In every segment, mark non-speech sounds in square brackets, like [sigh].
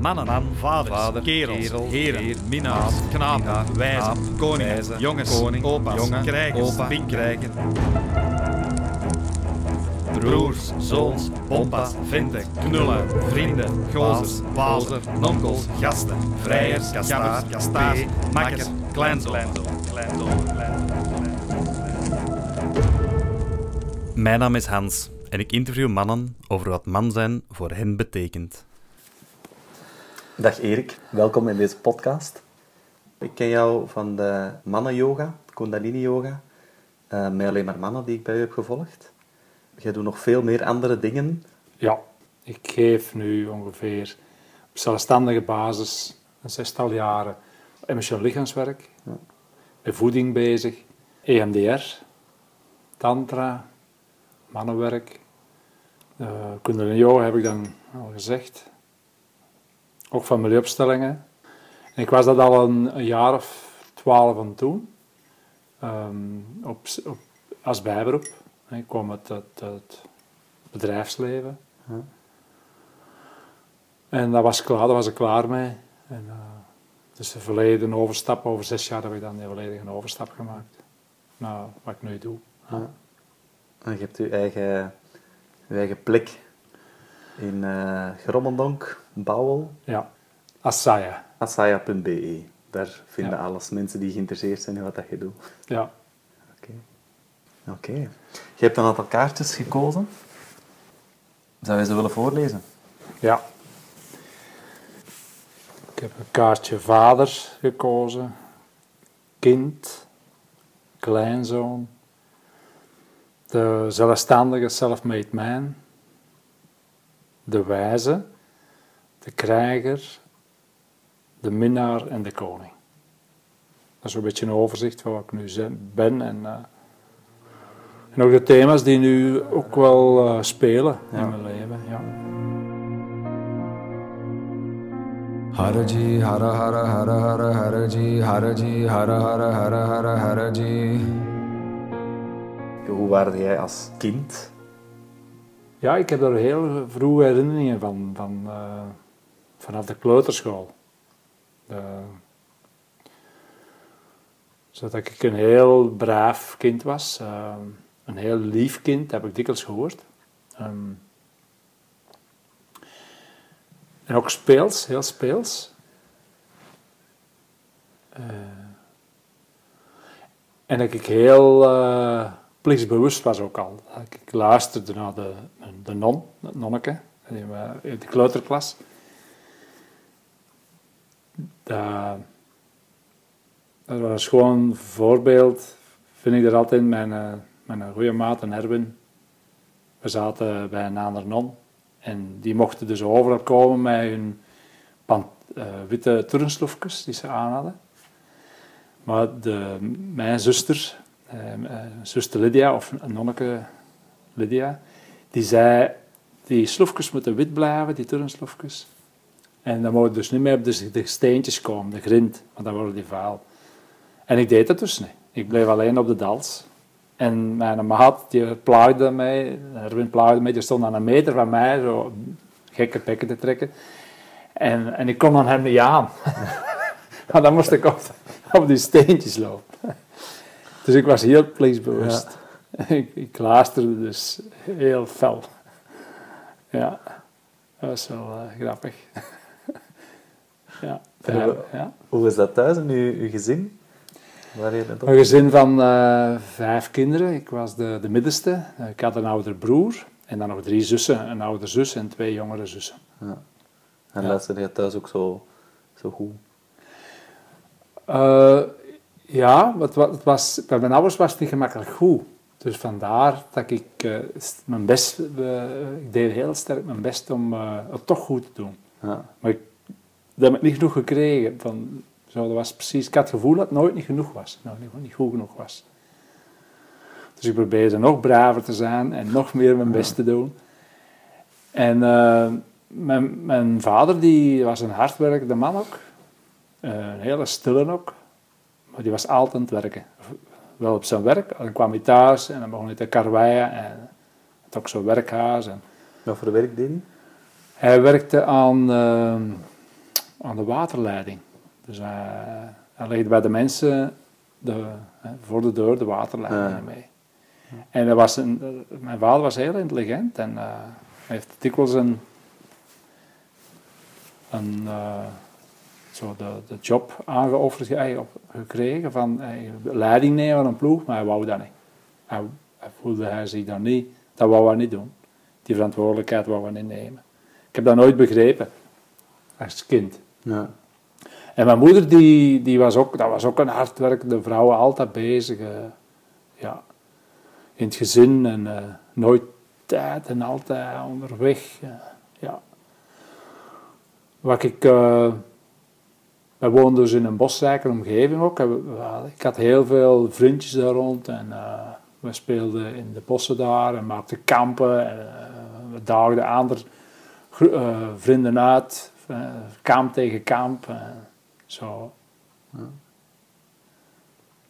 Mannen, Man, vaders, vader, kerels, kerel, heren, heer, minnaars, knapen, wijzen, koningen, jongens, koning, opa's, jongen, krijgers, opa, pinkrijken, broers, zoons, bompas, venten, knullen, vrienden, gozers, wazer, nonkels, gasten, vrijers, gabbers, kastaars, makkers, kleinzoon. Mijn naam is Hans en ik interview mannen over wat man zijn voor hen betekent. Dag Erik, welkom in deze podcast. Ik ken jou van de mannen-yoga, Kundalini-yoga, met alleen maar mannen die ik bij u heb gevolgd. Jij doet nog veel meer andere dingen. Ja, ik geef nu ongeveer op zelfstandige basis een zestal jaren emotioneel lichaamswerk, Ja. met voeding bezig, EMDR, tantra, mannenwerk, uh, kundalini yoga heb ik dan al gezegd, ook familieopstellingen. En ik was dat al een, een jaar of twaalf aan toen, ehm, op, op, als bijberoep. Ik kwam uit het, het bedrijfsleven. Ja. En dat was klaar, daar was ik klaar mee. En, uh, dus de volledige overstap, over zes jaar heb ik dan de volledige overstap gemaakt. naar wat ik nu doe. Ja. En je hebt je eigen, je eigen plek in uh, Bouwel, Ja, Asaya. asaya.be. Daar vinden Ja. alles mensen die geïnteresseerd zijn in wat dat je doet. Ja. Oké. Oké. Je hebt een aantal kaartjes gekozen. Zou je ze willen voorlezen? ja. Ik heb een kaartje vader gekozen, kind, kleinzoon, de zelfstandige self-made man, de wijze, de krijger, de minnaar en de koning. Dat is een beetje een overzicht van wat ik nu ben en, eh, en ook de thema's die nu ook wel eh, spelen Ja. in mijn leven. Ja. Haraji, hara hara hara hara haraji, haraji, hara hara hara hara haraji. Hoe waarde jij als kind? Ja, ik heb er heel vroege herinneringen van, van eh, vanaf de kleuterschool. Zodat ik een heel braaf kind was, eh, een heel lief kind, heb ik dikwijls gehoord. Ehm, en ook speels, heel speels. Eh, en dat ik heel eh plichtsbewust was ook al. Ik luisterde naar de, de non, het nonneke, in de kleuterklas. Dat, was gewoon een voorbeeld, vind ik er altijd, mijn, eh, mijn goede maat en Erwin. We zaten bij een andere non en die mochten dus overal komen met hun eh, witte turnsloefjes die ze aan hadden. Maar de, mijn zuster, eh, eh, zuster Lydia, of nonneke Lydia, die zei, die sloefjes moeten wit blijven, die turnsloefjes. En dan mogen dus niet meer op de, de steentjes komen, de grind, want dan worden die vuil. En ik deed dat dus niet. Ik bleef alleen op de dans. En mijn maat, die plaagde mij, Erwin plaagde mij, die stond aan een meter van mij, zo gekke pekken te trekken. En, en ik kon dan hem niet aan. [laughs] maar dan moest ik op, op die steentjes lopen. Dus ik was heel plichtsbewust. Ik, ik luisterde dus heel fel. Ja, dat was wel eh, grappig. Ja, Ja. ja. Hoe is dat thuis in uw, uw gezin? Een gezin van eh, vijf kinderen. Ik was de, de middenste. Ik had een oudere broer. En dan nog drie zussen. Een oudere zus en twee jongere zussen. Ja. En Ja. luisterde je thuis ook zo, zo goed? Eh, ja, het, het was, bij mijn ouders was het niet gemakkelijk goed. Dus vandaar dat ik eh, mijn best... ik deed heel sterk mijn best om het toch goed te doen. Ja. Maar ik, dat heb ik niet genoeg gekregen. Van, zo, dat was precies, ik had het gevoel dat het nooit niet genoeg was. Nou, niet, niet goed genoeg was. Dus ik probeerde nog braver te zijn en nog meer mijn best te doen. En eh, mijn, mijn vader die was een hardwerkende man ook. Eh, een hele stille ook. Maar die was altijd aan het werken. Wel op zijn werk. Dan kwam hij thuis en dan begon hij te karweien. En had ook zo'n werkhuis. En Wat voor werk deed hij? hij werkte aan, eh, aan de waterleiding. Dus hij, hij legde bij de mensen de, hè, voor de deur de waterleidingen Ja. mee. En dat was een, mijn vader was heel intelligent en eh, hij heeft dikwijls een, een eh, zo de, de job aangeofferd op- gekregen van eh, leiding nemen van een ploeg, maar hij wou dat niet. Hij, hij voelde hij zich daar niet, dat wou hij niet doen. Die verantwoordelijkheid wou hij niet nemen. Ik heb dat nooit begrepen, als kind. En mijn moeder, die, die was ook, dat was ook een hardwerkende vrouw, altijd bezig. eh, ja, in het gezin en eh, nooit tijd en altijd onderweg. eh, ja. Wat ik, wij woonden dus in een bosrijke omgeving ook. Ik had heel veel vriendjes daar rond en we speelden in de bossen daar en maakten kampen. En, we daagden andere vrienden uit, kamp tegen kamp. eh, zo.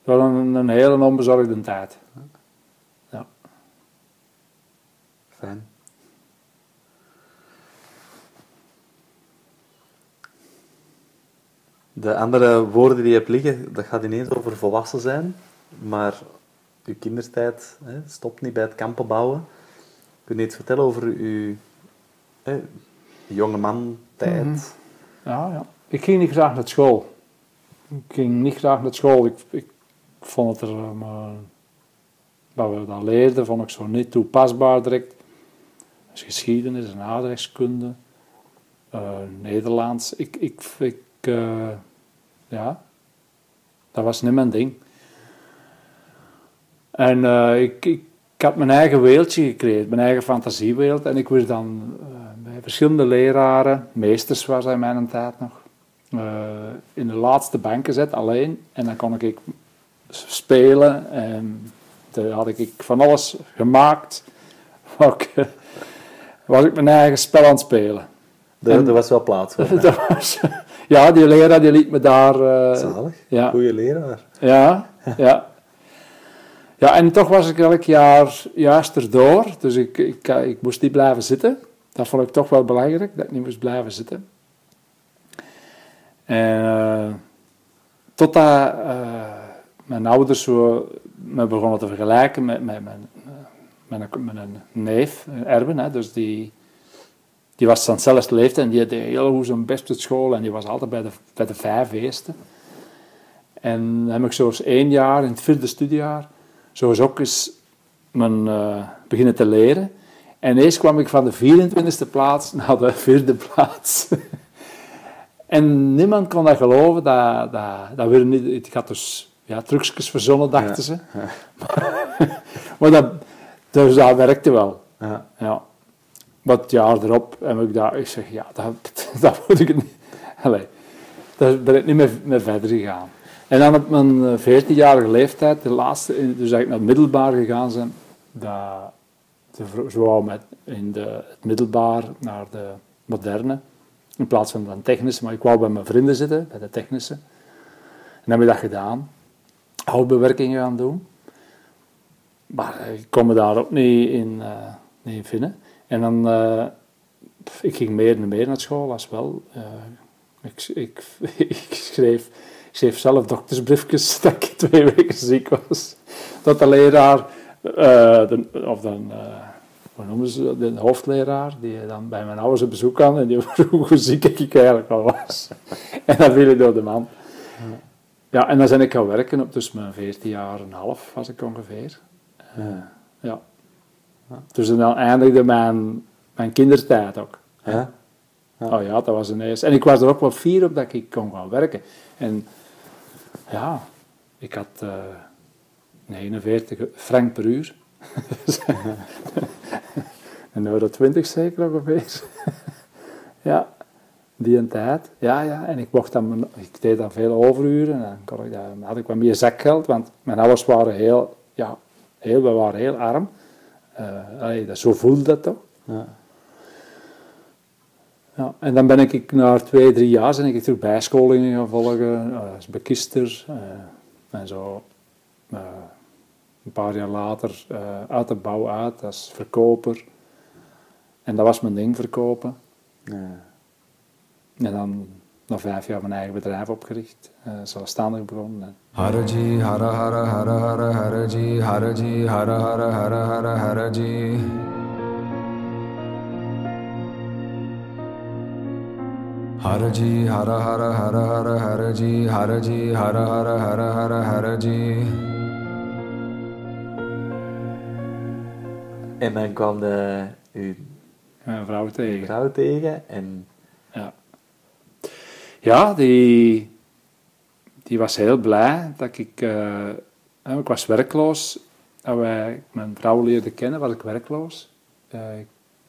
Was een, een hele onbezorgde tijd. Fijn. De andere woorden die je hebt liggen, dat gaat ineens over volwassen zijn. Maar uw kindertijd hè, stopt niet bij het kampen bouwen. Kun je iets vertellen over uw hè, jonge man tijd? Mhm. Ja, ja. Ik ging niet graag naar school. Ik ging niet graag naar school. Ik, ik vond het er, eh, wat we dan leerden, vond ik zo niet toepasbaar direct. Dus geschiedenis en aardrijkskunde, eh, Nederlands. Ik, ik, ik eh, ja, dat was niet mijn ding. En ik, ik, had mijn eigen wereldje gecreëerd, mijn eigen fantasiewereld. En ik werd dan verschillende leraren, meesters was hij in mijn tijd nog, eh, in de laatste bank gezet, alleen. En dan kon ik spelen en toen had ik van alles gemaakt. [laughs] Eh, was ik mijn eigen spel aan het spelen. Er, was wel plaats voor. [laughs] Was, ja, die leraar die liet me daar... eh, Zalig. ja. Goeie leraar. ja, ja. Ja, en toch was ik elk jaar juist erdoor. Dus ik, ik, ik moest niet blijven zitten. Dat vond ik toch wel belangrijk, dat ik niet moest blijven zitten. En uh, totdat uh, mijn ouders me begonnen te vergelijken met, met, met, een, met een neef, Erwin. Hè, dus die, die was van hetzelfde leeftijd en die deed heel goed zijn best op school. En die was altijd bij de, bij de vijf eerste. En dan heb ik zo eens één jaar, in het vierde studiejaar, zo ook eens mijn, uh, beginnen te leren. En ineens kwam ik van de 24e plaats naar de vierde plaats. [laughs] en niemand kon dat geloven. Dat, dat, dat weer niet, ik had dus ja, trucjes verzonnen, dachten ja. ze. Ja. [laughs] maar dat, dus dat werkte wel. Ja. ja. Maar het jaar erop heb ik daar, ik zeg, ja, dat, [laughs] dat moet ik niet. Allee, daar ben ik niet meer, meer verder gegaan. En dan op mijn 14-jarige leeftijd, de laatste, dus ik naar het middelbaar gegaan zijn, dat, zowel met in de, het middelbaar naar de moderne, in plaats van dan technische, maar ik wou bij mijn vrienden zitten, bij de technische. En dan heb ik dat gedaan, houtbewerking gaan doen. Maar ik kon me daar ook niet in, in vinden. En dan, uh, ik ging meer en meer naar school als wel. Ik, ik, [laughs] ik schreef zelf doktersbriefjes [laughs] dat ik twee weken ziek was. Dat de leraar, de, of dan, hoe noemen ze de hoofdleraar, die dan bij mijn ouders op bezoek kwam en die [laughs] vroeg hoe ziek ik eigenlijk al was. [laughs] en dan viel ik door de man. Ja, en dan ben ik gaan werken op dus mijn 14 jaar en een half was ik ongeveer. Uh, ja. Dus dan eindigde mijn, mijn kindertijd ook. Ja. Ja. Oh ja, dat was een eerste. En ik was er ook wel fier op dat ik kon gaan werken. En ja, ik had uh, 49 frank per uur. Een euro 20 zeker ongeveer. [laughs] ja, die een tijd. Ja, ja, en ik, mocht dan, ik deed dan veel overuren. En dan, kon ik dat, dan had ik wat meer zakgeld, want mijn ouders waren heel, ja, heel, we waren heel arm. Uh, allee, dat, zo voelde dat toch. Ja. Ja, en dan ben ik na twee, drie jaar ben ik terug bijscholingen gaan volgen, uh, als bekister uh, en zo. Uh, een paar jaar later uit de bouw uit als verkoper. En dat was mijn ding, verkopen. Ja. En dan na vijf jaar mijn eigen bedrijf opgericht, uh, zelfstandig begonnen. Haraji, hara hara hara hara haraji, haraji, hara hara hara hara haraji. Haraji, hara hara hara hara haraji, haraji, hara hara hara hara haraji. En dan kwam de, uw Mijn vrouw tegen. vrouw tegen en Ja. Ja, die, die was heel blij dat ik... eh, hè, ik was werkloos. En wij, mijn vrouw leerde kennen, was ik werkloos. Eh, ik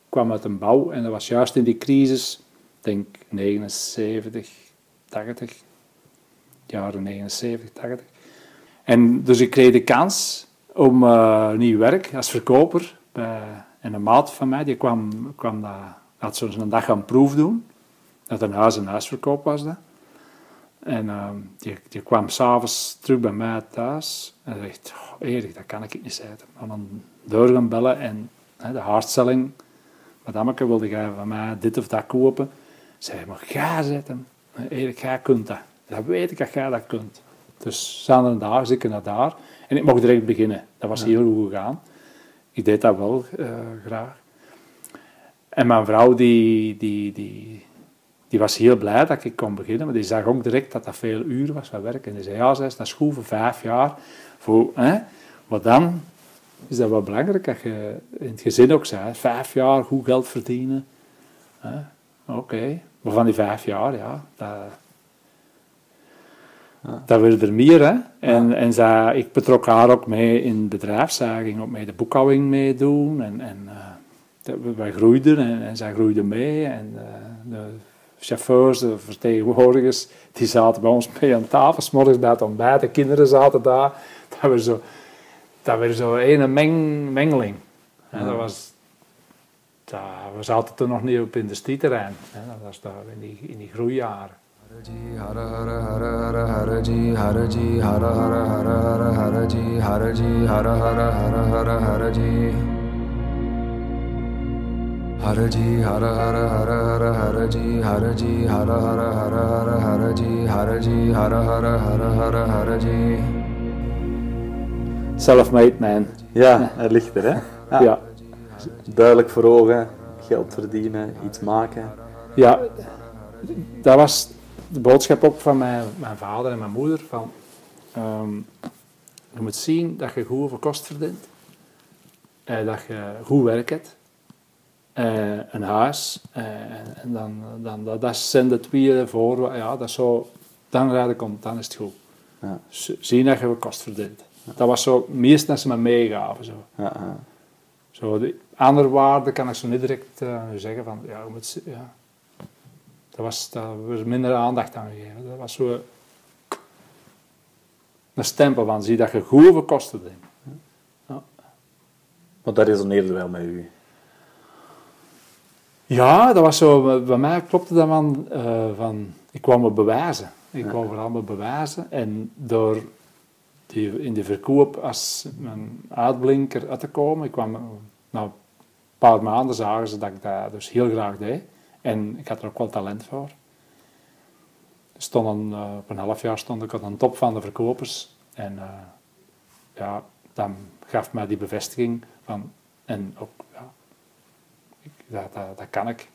kwam uit een bouw en dat was juist in die crisis, ik denk 79, 80, jaren 79, 80. En dus ik kreeg de kans om eh, nieuw werk als verkoper en een maat van mij, die kwam, kwam dat, had zo'n dag aan proef doen. Dat een huis- en huisverkoop was dat. En ehm, die, die kwam s'avonds terug bij mij thuis. En zegt, oh, Erik, dat kan ik niet zeggen. En dan deur gaan bellen en hè, de hardselling. Madameke, wilde jij van mij dit of dat kopen? Zei maar ga zetten. Erik, jij kunt dat. Dat weet ik dat jij dat kunt. Dus daar, dus ik naar daar. En ik mocht direct beginnen. Dat was heel goed gegaan. Ik deed dat wel eh, graag. En mijn vrouw, die, die, die, die was heel blij dat ik kon beginnen, maar die zag ook direct dat dat veel uren was van werk. En die zei, ja, zei, ze, dat is goed voor vijf jaar. Voor, hè? Dan is dat wel belangrijk dat je in het gezin ook zei, vijf jaar goed geld verdienen. Oké, maar van die vijf jaar, ja, dat, dat werd er meer. Hè? En, en zij, ik betrok haar ook mee in bedrijf. Zij ging ook mee de boekhouding meedoen. En, en dat- wij groeiden en, en zij groeide mee. En eh, de chauffeurs, de vertegenwoordigers, die zaten bij ons mee aan tafel. 's morgens bij het ontbijt, de kinderen zaten daar. Dat was zo, dat werd zo een meng, mengeling. En dat was, dat, we zaten toen nog niet op industrieterrein. Hè? Dat was daar in die, in die groeijaren. Self-made man. ja, er ligt er, hè? Ja. ja. Duidelijk voor ogen, geld verdienen, iets maken. dat was de boodschap ook van mijn, mijn vader en mijn moeder. Van, ehm, je moet zien dat je goed over kost verdient. Eh, dat je goed werk hebt. Eh, een huis. Eh, en dan, dan, dat, dat zijn de twee voor. Ja, dat zo, dan rijden komt, dan is het goed. Ja. Zien dat je kost verdient. Dat was zo, meestal als ze me meegaven. Zo. Ja. Zo, de andere waarden kan ik zo niet direct zeggen van, ja, je moet, ja. Dat was, daar was minder aandacht aan gegeven. Dat was zo een stempel van, zie dat je goed over kosten denkt. Maar dat resoneerde wel met u. Ja, dat was zo, bij mij klopte dat van, eh, van ik kwam me bewijzen. Ik kwam vooral me bewijzen en door die, in de verkoop als een uitblinker uit te komen, ik kwam, na een paar maanden zagen ze dat ik dat dus heel graag deed en ik had er ook wel talent voor. Stonden, eh, op een half jaar stond ik aan de top van de verkopers en eh, ja, dan gaf mij die bevestiging van, en ook, ja, ik, dat, dat, dat kan ik.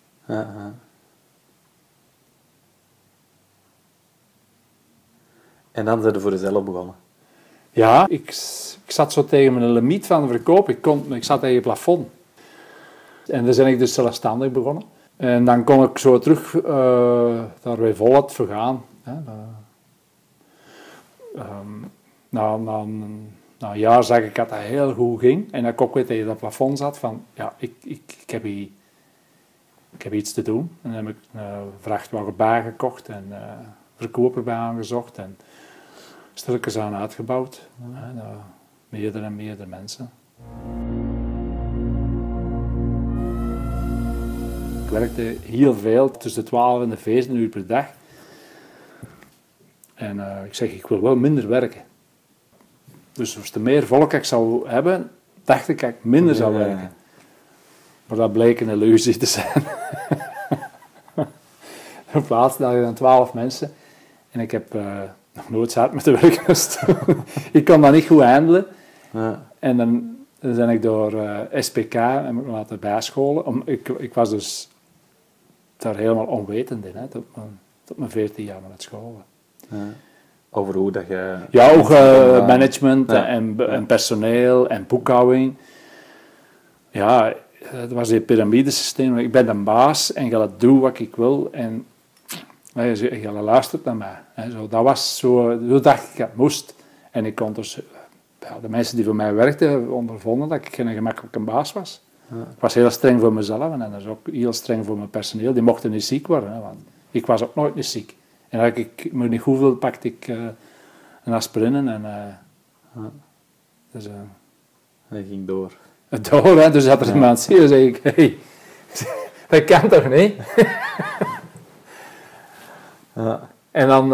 En dan zijn ze voor jezelf begonnen. Ja, ik, ik zat zo tegen mijn limiet van de verkoop. Ik, kon, ik zat tegen het plafond. En dan ben ik dus zelfstandig begonnen. En dan kon ik zo terug eh daar weer voluit vergaan. Hè. Ehm, na, een- jaar zag ik dat dat heel goed ging. En dat ik ook weer tegen dat plafond zat van, ja, ik, ik, ik, heb, hier, ik heb iets te doen. En dan heb ik een vrachtwagen bijgekocht en eh verkoper bij aangezocht. En stilletjes aan uitgebouwd. Hè, naar meerdere en meerdere mensen. Werkte heel veel, tussen de 12 en de 14 uur per dag. En eh, ik zeg, ik wil wel minder werken. Dus als er meer volk ik zou hebben, dacht ik dat ik minder zou Ja. werken. Maar dat bleek een illusie te zijn. [laughs] Op plaats daar dan twaalf mensen. En ik heb uh, nog nooit hard met de werk [laughs] ik kon dat niet goed handelen. Ja. En dan, dan ben ik door uh, SPK en me laten bijscholen. Om, ik, ik was dus daar helemaal onwetend in, hè, tot, mijn, tot mijn 14 jaar met school. Ja. Over hoe dat je... Ja, ook uh, management ja. En, en, personeel en boekhouding. Ja, het was een piramidesysteem. Ik ben een baas en ga doen wat ik wil. En je, je luistert naar mij. Hè. Zo, dat was zo, zo dacht ik dat het moest. En ik kon dus... Ja, de mensen die voor mij werkten ondervonden dat ik geen gemakkelijke baas was. Ik was heel streng voor mezelf en dat is ook heel streng voor mijn personeel. Die mochten niet ziek worden, hè, want ik was ook nooit niet ziek. En als ik me niet goed wilde, pakte ik uh, een aspirine en... Uh, dus, uh, en ging door. Door, hè. Dus had er ja. iemand zie je, zei ik, hey, [laughs] dat kan toch niet? [laughs] ja. En dan,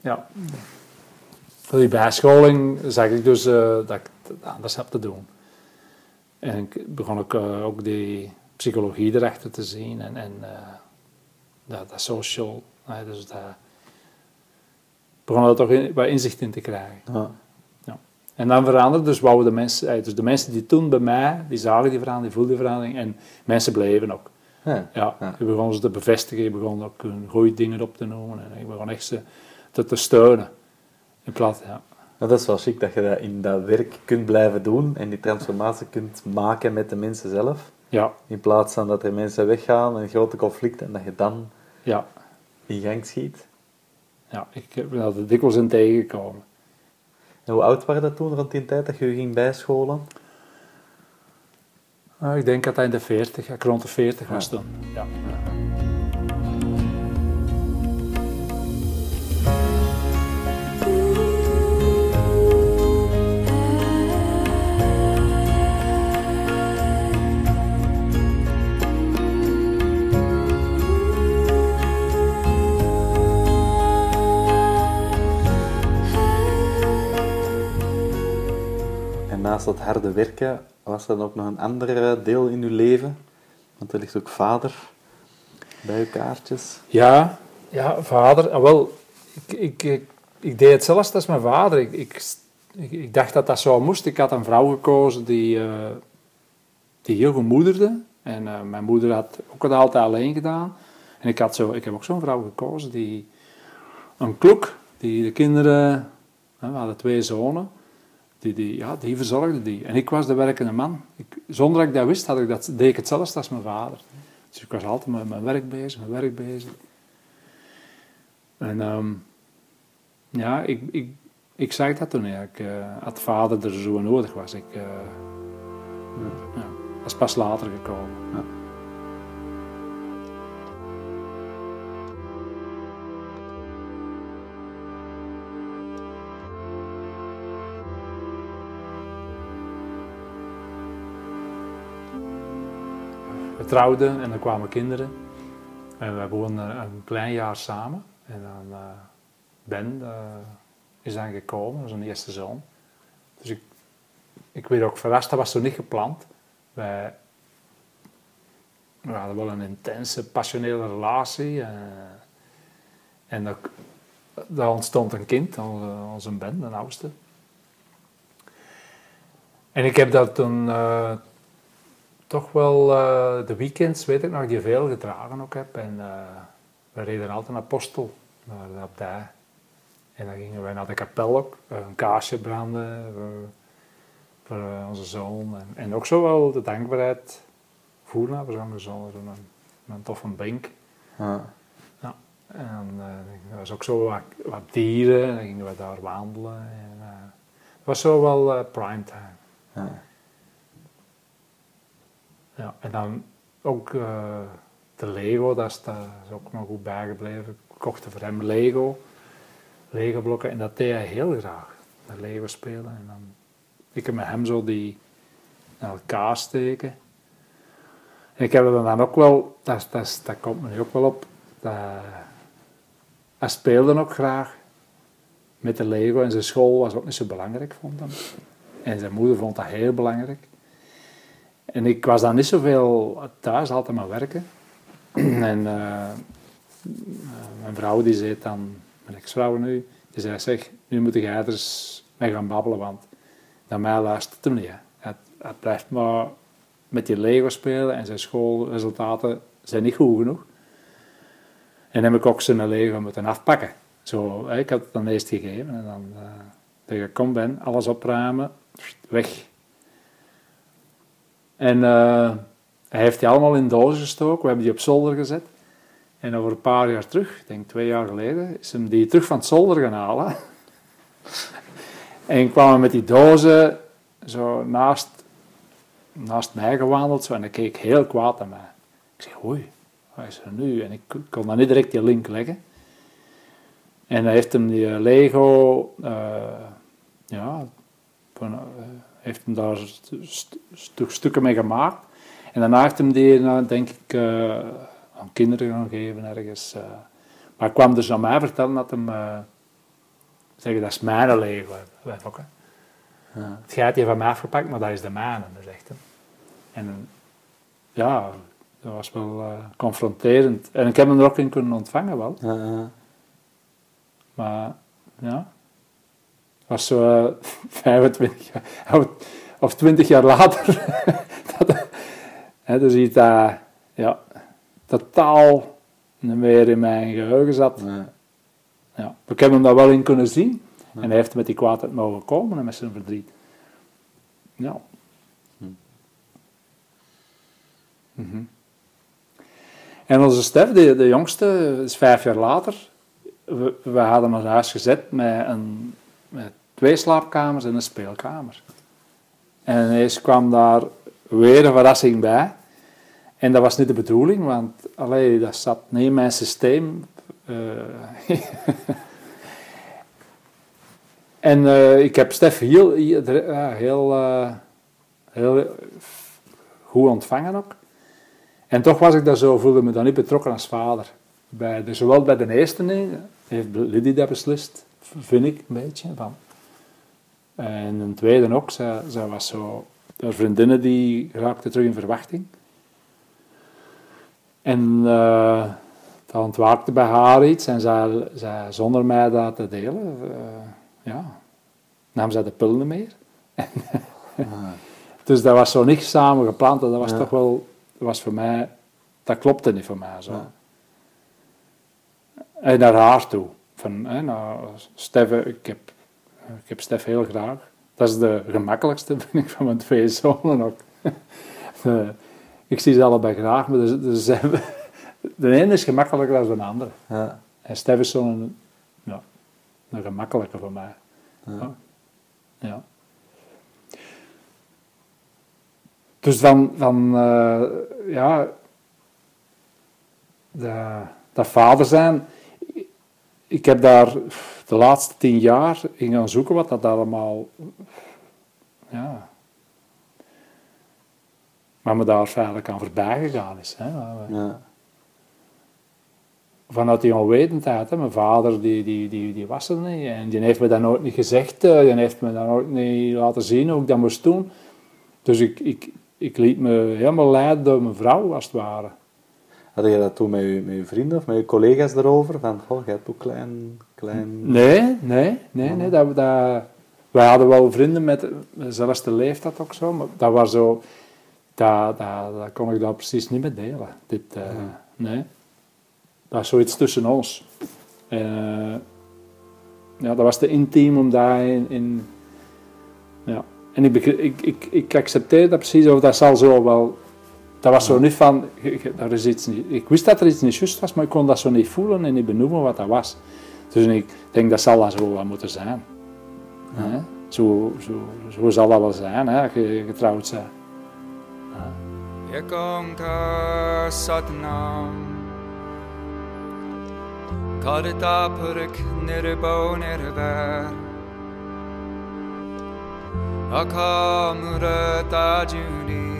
ja, voor die bijscholing zag ik dus dat ik het anders heb te doen. En ik begon ook, uh, ook die psychologie erachter te zien en, en uh, dat, dat social, dus dat begon er toch in, wat inzicht in te krijgen. Ja. Ja. En dan veranderde dus wouden de mensen, dus de mensen die toen bij mij, die zagen die verandering, die voelden die verandering en mensen bleven ook. Ja. Ja, Ja. je begon ze te bevestigen, je begon ook hun goede dingen op te noemen en ik begon echt ze te, te steunen. In plaats, ja. Nou, dat is wel chic dat je dat in dat werk kunt blijven doen en die transformatie kunt maken met de mensen zelf. Ja, In plaats van dat er mensen weggaan en grote conflicten en dat je dan ja, in gang schiet. ja. Ik ben er dikwijls in tegengekomen. En hoe oud waren dat toen, rond die tijd dat je je ging bijscholen? Nou, ik denk dat hij in de 40, ik rond de 40 was toen. Ja. Naast dat harde werken, was dan ook nog een ander deel in je leven? Want er ligt ook vader bij je kaartjes. Ja, ja, vader. ah, wel, ik, ik, ik, ik deed als mijn vader. Ik, ik, dacht dat dat zo moest. Ik had een vrouw gekozen die, eh, die heel goed moederde. En eh, mijn moeder had ook het altijd alleen gedaan. En ik, had zo, ik heb ook zo'n vrouw gekozen die een klok, die de kinderen, we hadden twee zonen, die, die, ja, die verzorgde die. En ik was de werkende man. Zonder dat ik dat wist, had ik dat, deed ik hetzelfde als mijn vader. Dus ik was altijd met mijn werk bezig, mijn werk bezig. En ehm, ja, ik, ik, ik zag dat toen eigenlijk. eh had vader er zo nodig was. Ik, eh, ja, dat is pas later gekomen. Ja. We trouwden en er kwamen kinderen. En we woonden een klein jaar samen. En dan eh, Ben eh, is dan gekomen, een eerste zoon. Dus ik, ik werd ook verrast, dat was zo niet gepland. We hadden wel een intense, passionele relatie. eh, en dat, daar ontstond een kind, onze, onze Ben, de oudste. En ik heb dat toen toch wel eh, de weekends, weet ik nog, die veel gedragen ook heb. En eh, we reden altijd naar Postel, naar de abdij. En dan gingen wij naar de kapel ook, eh, een kaarsje branden voor, voor onze zoon. En, en ook zo wel de dankbaarheid voelen naar zo'n zoon, zo'n een, een toffe bank. Ja. En dan eh, er was ook zo wat, wat dieren, en dan gingen we daar wandelen. En, het was zo wel eh primetime. Ja. Ja, en dan ook eh, de Lego, dat is, is ook nog goed bijgebleven. Ik kocht voor hem Lego, Lego blokken en dat deed hij heel graag. Dat Lego spelen en dan ik heb met hem zo die in elkaar steken. En ik heb er dan ook wel, dat, dat, dat komt me nu ook wel op, dat, hij speelde ook graag met de Lego en zijn school was ook niet zo belangrijk, vond hem. En zijn moeder vond dat heel belangrijk. En ik was dan niet zoveel thuis, altijd maar werken. [clears throat] en eh, mijn vrouw die zei dan, mijn ex-vrouw nu, die zei, zeg, nu moet jij er eens mee gaan babbelen, want naar mij luistert hem niet. Het, blijft maar met die Lego spelen en zijn schoolresultaten zijn niet goed genoeg. En heb ik ook zijn Lego moeten afpakken. Zo, ik had het dan eerst gegeven en dan uh, tegen kom ben, alles opruimen, weg. En uh, hij heeft die allemaal in dozen gestoken, we hebben die op zolder gezet. En over een paar jaar terug, ik denk twee jaar geleden, is hem die terug van het zolder gaan halen. [laughs] en kwam met die dozen zo naast, naast mij gewandeld zo, en hij keek heel kwaad naar mij. Ik zeg, oei, wat is er nu? En ik kon dan niet direct die link leggen. En hij heeft hem die eh, Lego, uh, ja, uh, heeft hem daar st st stukken mee gemaakt. En daarna heeft hem die, nou, denk ik, aan kinderen gaan geven ergens. maar hij kwam dus naar mij vertellen dat hem, zeggen, dat is mijn Lego. Ook, ja. Het gaat hier van mij afgepakt, maar dat is de mijne, zegt hij. En ja, dat was wel confronterend. En ik heb hem er ook in kunnen ontvangen wel. Ja, maar ja, was zo [laughs] uh, 25 jaar, of 20 jaar later, [laughs] dat, hè, dus iets dat ja, totaal niet meer in mijn geheugen zat. Nee. Ja, ik heb hem daar wel in kunnen zien. En hij heeft met die kwaadheid mogen komen en met zijn verdriet. Ja. Hm. Mm -hmm. En onze Stef, de, de jongste, is vijf jaar later we, we hadden ons huis gezet met, een, met twee slaapkamers en een speelkamer. En ineens kwam daar weer een verrassing bij. En dat was niet de bedoeling, want allee, dat zat niet in mijn systeem. Uh, [laughs] en uh, ik heb Stef heel, heel, uh, heel goed ontvangen ook. En toch was ik daar zo, voelde me dan niet betrokken als vader. Bij de, zowel bij de eerste heeft Liddy dat beslist, vind ik een beetje. Van. En een tweede ook, zij, zij was zo, haar vriendinnen die raakten terug in verwachting. En uh, dat ontwaakte bij haar iets en zij, zij zonder mij dat te delen, uh, ja, nam zij de pillen meer. [laughs] Dus dat was zo niet samen gepland dat was toch wel, was voor mij, dat klopte niet voor mij zo. Ja. En naar haar toe. Van, hè, nou, ik heb, ik heb Stef heel graag. Dat is de gemakkelijkste, [laughs] vind ik, van mijn twee zonen ook. [laughs] De, ik zie ze allebei graag, maar de, de, [laughs] de ene is gemakkelijker dan de andere. Ja. En Stef is zo'n ja, een gemakkelijke voor mij. Ja. ja. Dus van, van uh, ja, dat vader zijn ik heb daar de laatste tien jaar in gaan zoeken wat dat allemaal. Ja. Maar me daar feitelijk aan voorbij gegaan is. Hè. Ja. Vanuit die onwetendheid. Hè. Mijn vader die, die, die, die was er niet. En die heeft me dat nooit niet gezegd. Uh, die heeft me dat nooit niet laten zien hoe ik dat moest doen. Dus ik, ik, ik liet me helemaal leiden door mijn vrouw, als het ware. Had je dat toen met je, met je vrienden of met je collega's erover? Van, goh, jij hebt ook klein... klein... Nee, nee, nee. nee dat, dat, wij hadden wel vrienden met dezelfde leeftijd ook zo, maar dat was zo... Dat, dat, dat kon ik daar precies niet mee delen. Dit, uh, Nee. Dat was zoiets tussen ons. Uh, ja, dat was te intiem om daar in... in ja. En ik, ik, ik, ik accepteer dat precies, of dat zal zo wel dat was zo niet van, daar is iets niet, ik wist dat er iets niet juist was, maar ik kon dat zo niet voelen en niet benoemen wat dat was. Dus ik denk dat zal dat zo wel moeten zijn. Ja. Zo, zo, zo zal dat wel zijn, hè, als je getrouwd zijn. Ekanta Satnam Kadita Purik Nirbo Nirvar Akamura Tajuni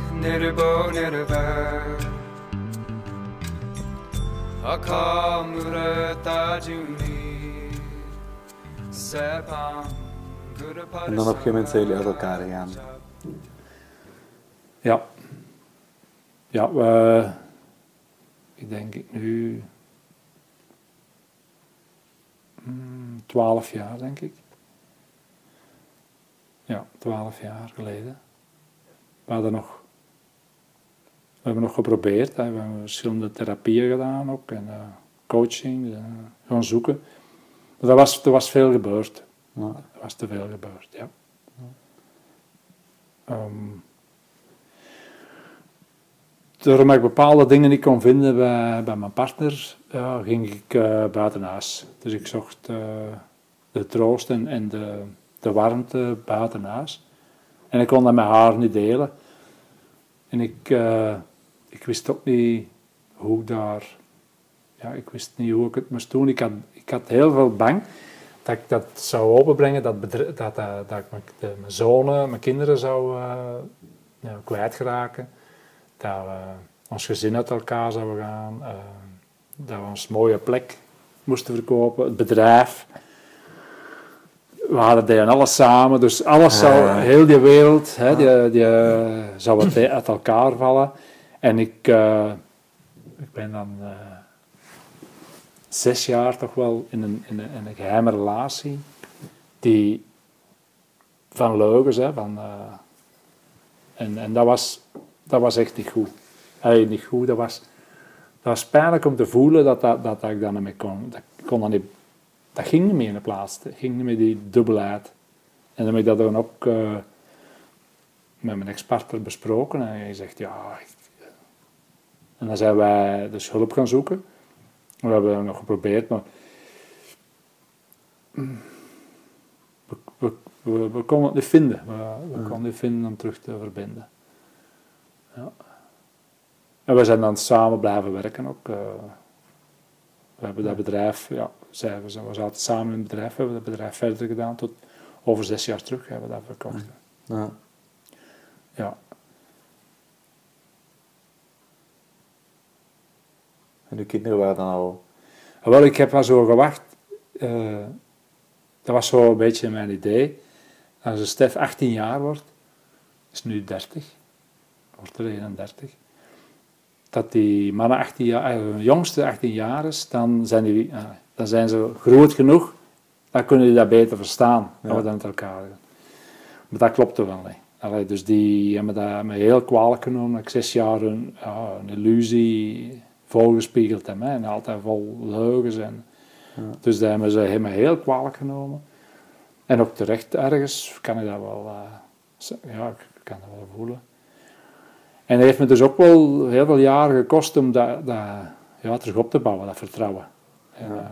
Nerebo nereva Akamurata Juni Sepam En dan op een gegeven moment zijn jullie uit elkaar gegaan. Ja. Ja, we, ik denk ik nu hmm, twaalf jaar, denk ik. Ja, twaalf jaar geleden. We hadden nog we hebben nog geprobeerd, hè. we hebben verschillende therapieën gedaan ook en eh, coaching, eh, gaan zoeken. Maar er was, er was veel gebeurd. Ja. Er was te veel gebeurd, ja. Ehm, doordat ik bepaalde dingen niet kon vinden bij, bij mijn partner, ja, ging ik eh, buiten huis. Dus ik zocht de troost en, en de, de warmte buiten huis. En ik kon dat met haar niet delen. En ik, ik wist ook niet hoe ik daar... Ja, ik wist niet hoe ik het moest doen. Ik had, ik had heel veel bang dat ik dat zou openbrengen, dat, dat, dat, dat ik mijn, de- mijn zonen, mijn kinderen zou eh ja, kwijtraken. Dat we ons gezin uit elkaar zouden gaan. eh, dat we ons mooie plek moesten verkopen, het bedrijf. We hadden deden alles samen, dus alles zou, Ja. heel die wereld, hè, die, die eh, zou [laughs] uit elkaar vallen. En ik, eh, ik ben dan eh, zes jaar toch wel in een, in een, een geheime relatie, die van leugens, hè, van, eh, en, en dat was, dat was echt niet goed. Hey, niet goed, dat was, dat was pijnlijk om te voelen dat, dat, dat, ik daar mee kon. Dat, kon dat, niet, dat ging niet meer in de plaats. Dat ging niet meer die dubbelheid. En dan heb ik dat dan ook met mijn ex-partner besproken. En hij zegt, ja... ik- en dan zijn wij dus hulp gaan zoeken. We hebben nog geprobeerd, maar... We, we, we, we konden het niet vinden. We, we Mm. konden het niet vinden om terug te verbinden. Ja. En we zijn dan samen blijven werken ook. eh. we hebben dat bedrijf, ja, zij, we zaten samen in het bedrijf, we hebben dat bedrijf verder gedaan tot over zes jaar terug hebben we dat verkocht. Ja. Ja. En uw kinderen waren dan al... Wel, ik heb wel zo gewacht. eh, dat was zo een beetje mijn idee. Als Stef 18 jaar wordt, is nu 30, wordt er 31. Dat die mannen 18 jaar, eh, de jongste 18 jaar is, dan zijn, die, eh, dan zijn ze groot genoeg, dan kunnen die dat beter verstaan, dan Ja. we dan met elkaar. Maar dat klopte wel niet. Allee, dus die hebben dat me heel kwalijk genomen. Ik zes jaar een, ja, een illusie volgespiegeld heb. Hè, en altijd vol leugens. En, Ja. Dus dat hebben ze me heel kwalijk genomen. En ook terecht ergens kan ik dat wel, eh, ja, ik kan dat wel voelen. En het heeft me dus ook wel heel veel jaren gekost om dat, dat ja, terug op te bouwen, dat vertrouwen. En, Ja. eh,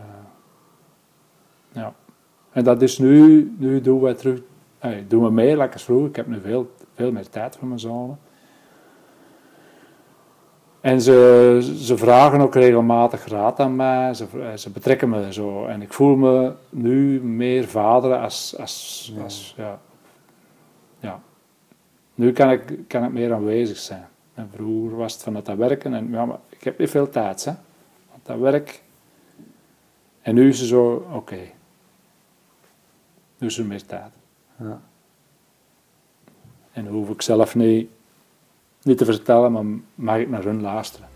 ja. en dat is nu, nu doen we terug, hey, doen we meer lekker als vroeger. Ik heb nu veel, veel meer tijd voor mijn zonen. En ze, ze vragen ook regelmatig raad aan mij, ze, ze betrekken me zo. En ik voel me nu meer vader als, als, Ja. als ja. ja. Nu kan ik, kan ik meer aanwezig zijn. En vroeger was het vanuit dat werken en ja, maar ik heb niet veel tijd, hè. Want dat werk. En nu is het zo, oké. Nu is er meer tijd. Ja. En hoef ik zelf niet, niet te vertellen, maar mag ik naar hun luisteren.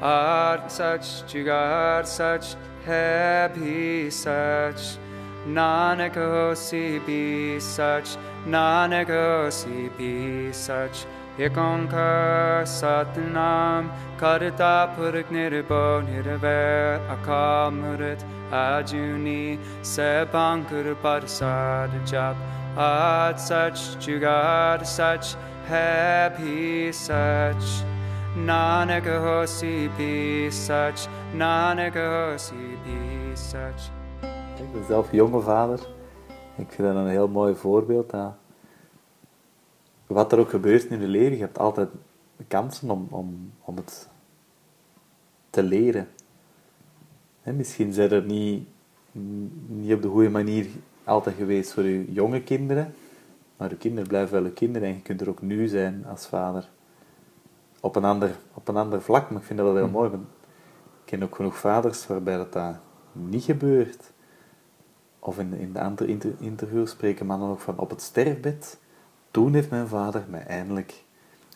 Art such jugar such happy such Nanak be such Nanak be such Here Konka Satnam Karita Purik Niribon Hirave Akamurit Ajuni Sepankur Parsad Jap at such Jugad such Happy such Nanak Hosi Be such Nanak Hosi Be such Ik ben zelf jonge vader. Ik vind dat een heel mooi voorbeeld. Hè? Wat er ook gebeurt in je leven, je hebt altijd kansen om, om, om het te leren. Hè, misschien zijn er niet, niet op de goede manier altijd geweest voor je jonge kinderen, maar je kinderen blijven wel je kinderen en je kunt er ook nu zijn als vader. Op een ander, op een ander vlak, maar ik vind dat wel heel mooi. Want ik ken ook genoeg vaders waarbij dat, dat niet gebeurt. Of in, in de andere inter, interviews spreken mannen ook van op het sterfbed. Toen heeft mijn vader mij eindelijk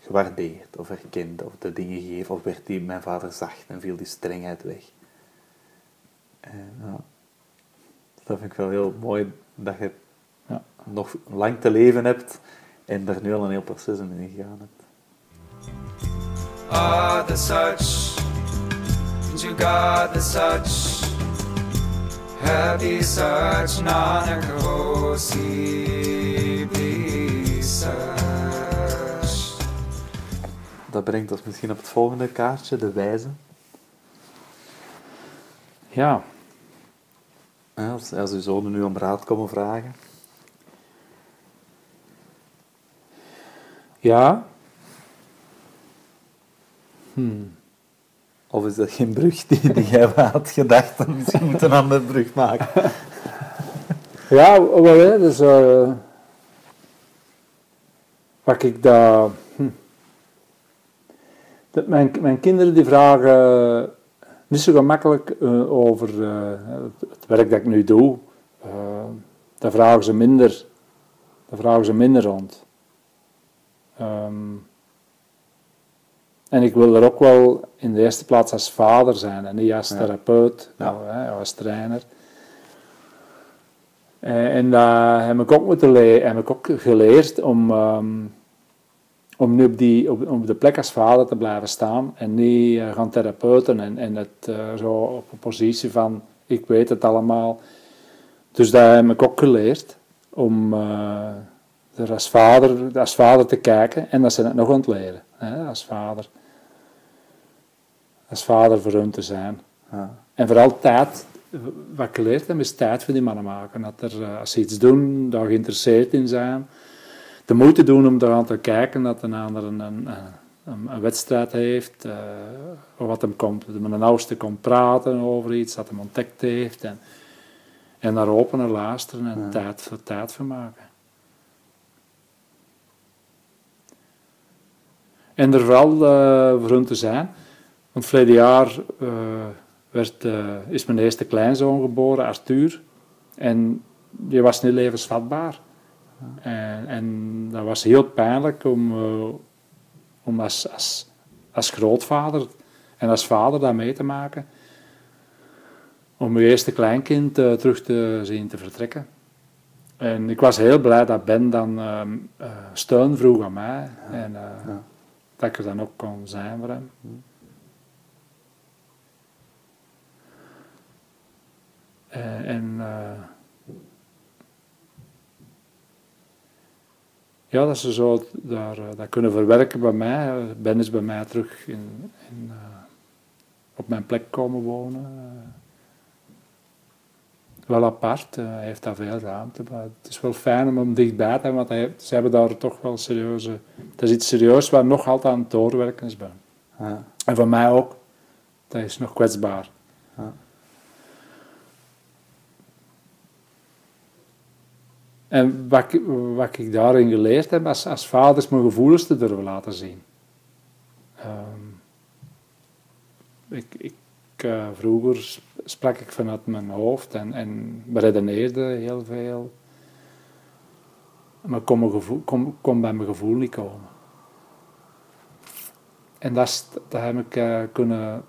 gewaardeerd of erkend of de dingen gegeven. Of werd die, mijn vader zacht en viel die strengheid weg. En, ja, dat vind ik wel heel mooi dat je Ja. nog lang te leven hebt en daar nu al een heel proces in gegaan hebt. Ah, the such, you got the such, happy such, such. Dat brengt ons misschien op het volgende kaartje, de wijze. Ja, Als, als uw zonen nu om raad komen vragen. ja. Hmm. Of is dat geen brug die, die jij had gedacht? Misschien moet een andere brug maken. Ja, wel dus eh wat ik daar... hm. Dat mijn, mijn kinderen die vragen niet zo gemakkelijk eh, over eh, het, werk dat ik nu doe. Eh, daar vragen ze minder, daar vragen ze minder rond. Ehm, en ik wil er ook wel in de eerste plaats als vader zijn en niet als Ja. therapeut Ja. hè, of als trainer. Eh, En daar heb ik ook moeten leren, heb ik ook geleerd om, ehm, om nu op, die, op, de plek als vader te blijven staan en niet eh, gaan therapeuten en, en het eh, zo op een positie van ik weet het allemaal. Dus daar heb ik ook geleerd om er als vader, als vader te kijken en dat ze het nog aan leren. Hè, als vader. Als vader voor hun te zijn. Ja. En vooral tijd, wat ik geleerd heb, is tijd voor die mannen maken. Dat er, eh, als ze iets doen, daar geïnteresseerd in zijn. De moeite doen om eraan te kijken dat een ander een, een, een, een wedstrijd heeft. of wat hem komt, dat met een oudste komt praten over iets, dat hem ontdekt heeft. En, en naar open naar luisteren en Ja. tijd voor tijd voor maken. En er vooral eh, voor hun te zijn. Want verleden jaar werd, eh, is mijn eerste kleinzoon geboren, Arthur. En die was niet levensvatbaar. En, en dat was heel pijnlijk om, eh, om als, als, als grootvader en als vader dat mee te maken. Om je eerste kleinkind eh, terug te zien te vertrekken. En ik was heel blij dat Ben dan ehm, eh, steun vroeg aan mij. En Ja. dat ik er dan ook kon zijn voor hem. Eh, en eh, ja, dat ze zo daar, eh, dat kunnen verwerken bij mij. Ben is bij mij terug in, in, op mijn plek komen wonen. wel apart, hij heeft daar veel ruimte. Maar het is wel fijn om hem dichtbij te hebben, want hij, ze hebben daar toch wel serieuze... Het is iets serieus waar nog altijd aan het doorwerken is bij. Ja. En voor mij ook. Dat is nog kwetsbaar. Ja. En wat, wat ik daarin geleerd heb, als, als vader, is mijn gevoelens te durven laten zien. Ehm, ik, ik, eh, vroeger sp- sprak ik vanuit mijn hoofd en, en beredeneerde heel veel. Maar kon, mijn gevoel, kon, kon bij mijn gevoel niet komen. En dat, dat heb ik eh, kunnen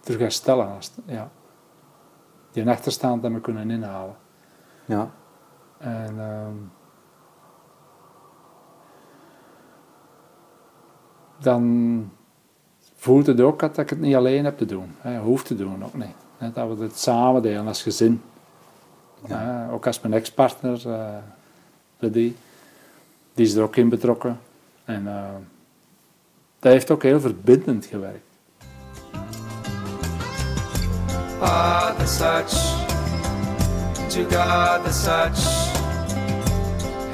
terug herstellen. Ja. Die achterstand heb ik kunnen inhalen. Ja. En ehm, dan voelt het ook dat ik het niet alleen heb te doen. Hè, hoef te doen ook niet. Hè, dat we het samen delen als gezin. Ja. Hè, ook als mijn ex-partner, eh die is er ook in betrokken. En eh, dat heeft ook heel verbindend gewerkt. Ah, the such, to God the such,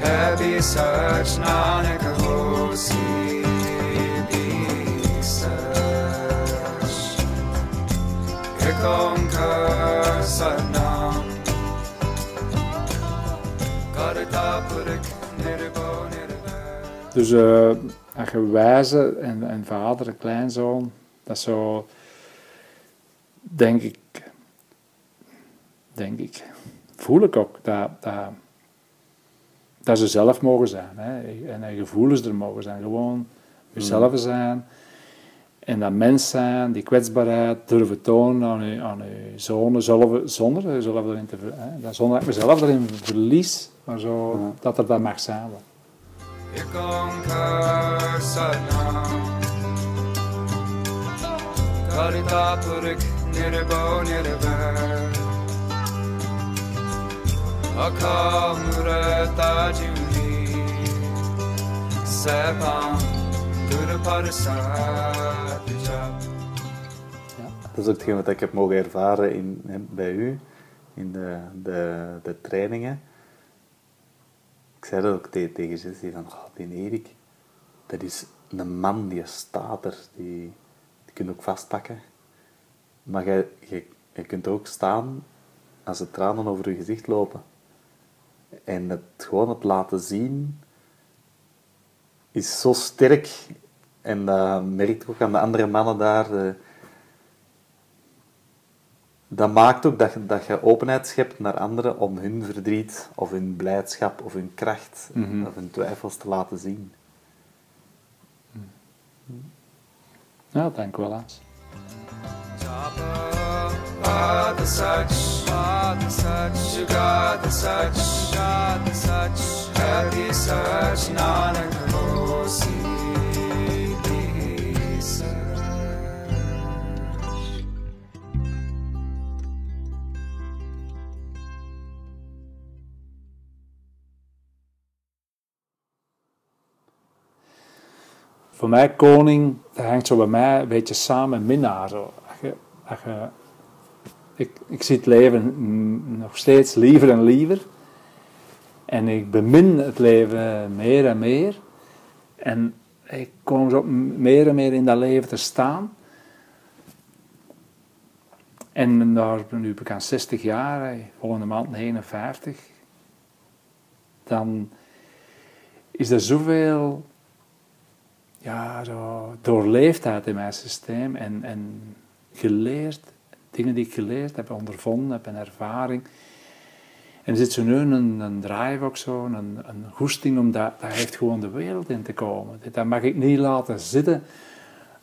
Happy such nanak hosi Ekonkar satnam Karta purik nirbo Dus eh als je wijze en, en vader en kleinzoon, dat is zo, denk ik, denk ik, voel ik ook dat, dat, dat ze zelf mogen zijn. Hè? En hun gevoelens er mogen zijn. Gewoon jezelf zijn. En dat mens zijn, die kwetsbaarheid durven tonen aan je, aan je zonen, zonder, zonder jezelf erin te ver- hè? dat- Zonder dat ik mezelf erin verlies, maar zo, dat er dat mag zijn. Karta purik nirbo nirvana Akamurata juni Sepam Durparasat Dat is ook hetgeen wat ik heb mogen ervaren in, bij u, in de, de, de trainingen. Ik zei dat ook te- tegen Jessie, van, oh, die Erik, dat is een man die staat er, die, die kun je ook vastpakken. Maar je, je kunt ook staan als de tranen over je gezicht lopen. En het gewoon het laten zien is zo sterk. En dat merk ik ook aan de andere mannen daar. eh, dat maakt ook dat je, dat je openheid schept naar anderen om hun verdriet of hun blijdschap of hun kracht of hun twijfels te laten zien. Ja, dank wel eens. Pada Sach Jugata Sach Jugata Sach Happy Sach Nanak Hosi Sach Voor mij koning, dat hangt zo bij mij een beetje samen minnaar. Zo. Als je, als je, ik, ik zie het leven nog steeds liever en liever. En ik bemin het leven meer en meer. En ik kom zo meer en meer in dat leven te staan. En daar, nu ben ik aan 60 jaar, volgende maand 59. Dan is er zoveel ja, zo doorleefdheid in mijn systeem en, en geleerd, dingen die ik geleerd heb, ondervonden heb, een ervaring. En er zit zo nu een, een drive ook zo, een, een goesting om dat, dat heeft gewoon de wereld in te komen. Dat mag ik niet laten zitten.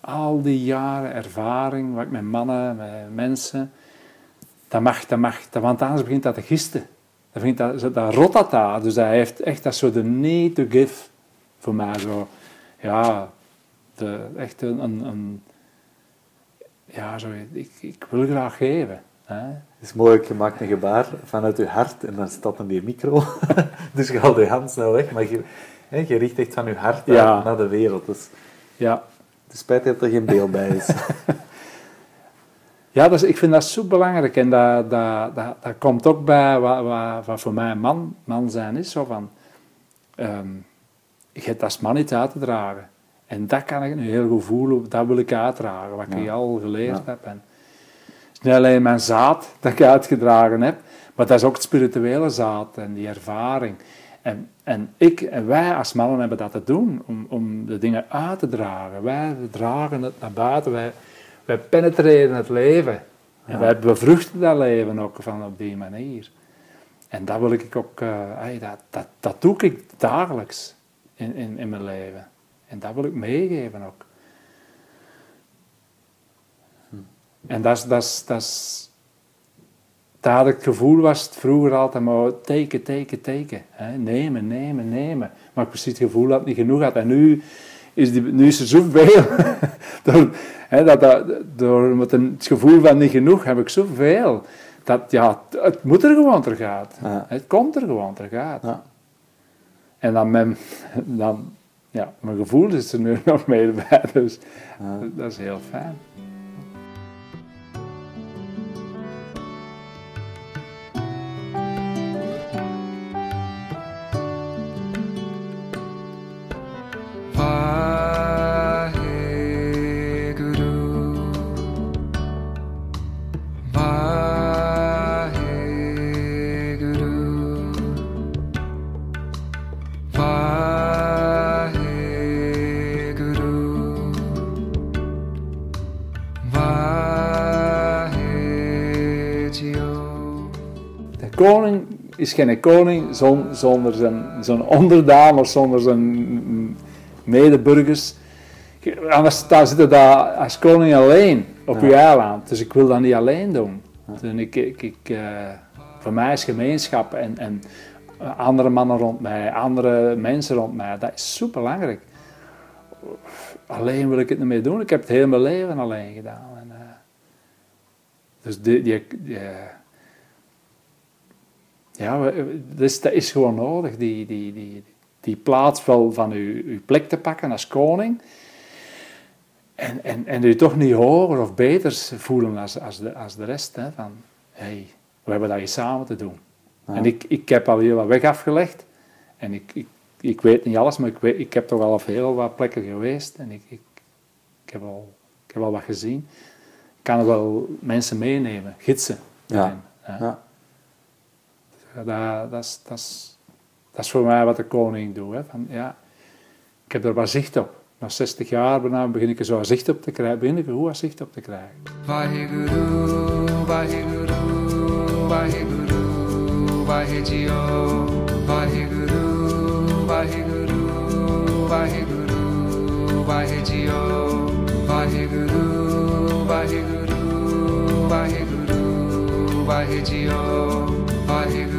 Al die jaren ervaring, wat ik met mannen, met mensen, dat mag, dat mag, dat, want anders begint dat te gisten. Dan begint dat, dat rot dat daar. Dus dat heeft echt dat zo de need to give voor mij zo ja, de, echt een- ja, zo, ik, ik wil graag geven. Hè? Het is mooi, je maakt een gebaar vanuit je hart en dan staat dan die micro. [laughs] dus je haalt je hand snel weg, maar je, hè, je richt echt van je hart Ja. naar de wereld. Dus Ja, het is spijt dat er geen beeld bij is. [laughs] ja dus ik vind dat zo belangrijk en dat, dat, dat, dat komt ook bij wat, wat, wat voor mij man, man zijn is. Zo van, ehm, je hebt als man iets uit te dragen. En dat kan ik nu heel goed voelen, dat wil ik uitdragen, wat ik al geleerd Ja. heb. En het is niet alleen mijn zaad dat ik uitgedragen heb, maar dat is ook het spirituele zaad en die ervaring. En, en ik en wij als mannen hebben dat te doen, om, om de dingen uit te dragen. Wij dragen het naar buiten, wij, wij penetreren het leven. En wij bevruchten dat leven ook van op die manier. En dat wil ik ook, eh, dat, dat, dat doe ik dagelijks in, in, in mijn leven. En dat wil ik meegeven ook. En dat is, dat is, dat is, het gevoel was het vroeger altijd maar teken, teken, teken. Hè? Nemen, nemen, nemen. Maar ik precies het gevoel dat het niet genoeg had. En nu is, die, nu is er zoveel. [laughs] door, hè, dat, dat, door met een, het gevoel van niet genoeg heb ik zoveel. Dat ja, het, het moet er gewoon ter gaat. Ja. Het komt er gewoon ter gaat. Ja. En dan, dan ja, mijn gevoel is er nu [laughs] nog mee bij. Dus Ja. dat is heel fijn. Is geen koning zon- zonder zijn, zijn onderdaan of zonder zijn medeburgers. Anders sta- zit daar als koning alleen op Ja. eiland. Dus ik wil dat niet alleen doen. Dus ik, ik, ik, eh, voor mij is gemeenschap en, en andere mannen rond mij, andere mensen rond mij, dat is super belangrijk. Alleen wil ik het niet meer doen. Ik heb het heel mijn leven alleen gedaan. En, eh, dus die, die, die, ja, we- dus dat is gewoon nodig, die, die, die, die plaats wel van uw, uw plek te pakken als koning. En, en, en u toch niet hoger of beter voelen als, als, de, als de rest. Hè, van, hey, we hebben dat hier samen te doen. Ja. En ik, ik heb al heel wat weg afgelegd. En ik, ik, ik weet niet alles, maar ik, weet, ik heb toch al op heel wat plekken geweest. En ik, ik, ik, heb, al, ik heb al wat gezien. Ik kan wel mensen meenemen, gidsen. Ja. Ja. Dat, dat, is, dat, dat is voor mij wat de koning doet. Hè. Van, ja, ik heb er wat zicht op. Na 60 jaar bijna begin ik er zo zicht op te krijgen. Begin ik er goed zicht op te krijgen. Vaheguru, Vaheguru, Vaheguru, Vahegio, Vaheguru, Vaheguru, Vaheguru, Vahegio, Vaheguru, Vaheguru, Vaheguru, Vahegio, Vaheguru.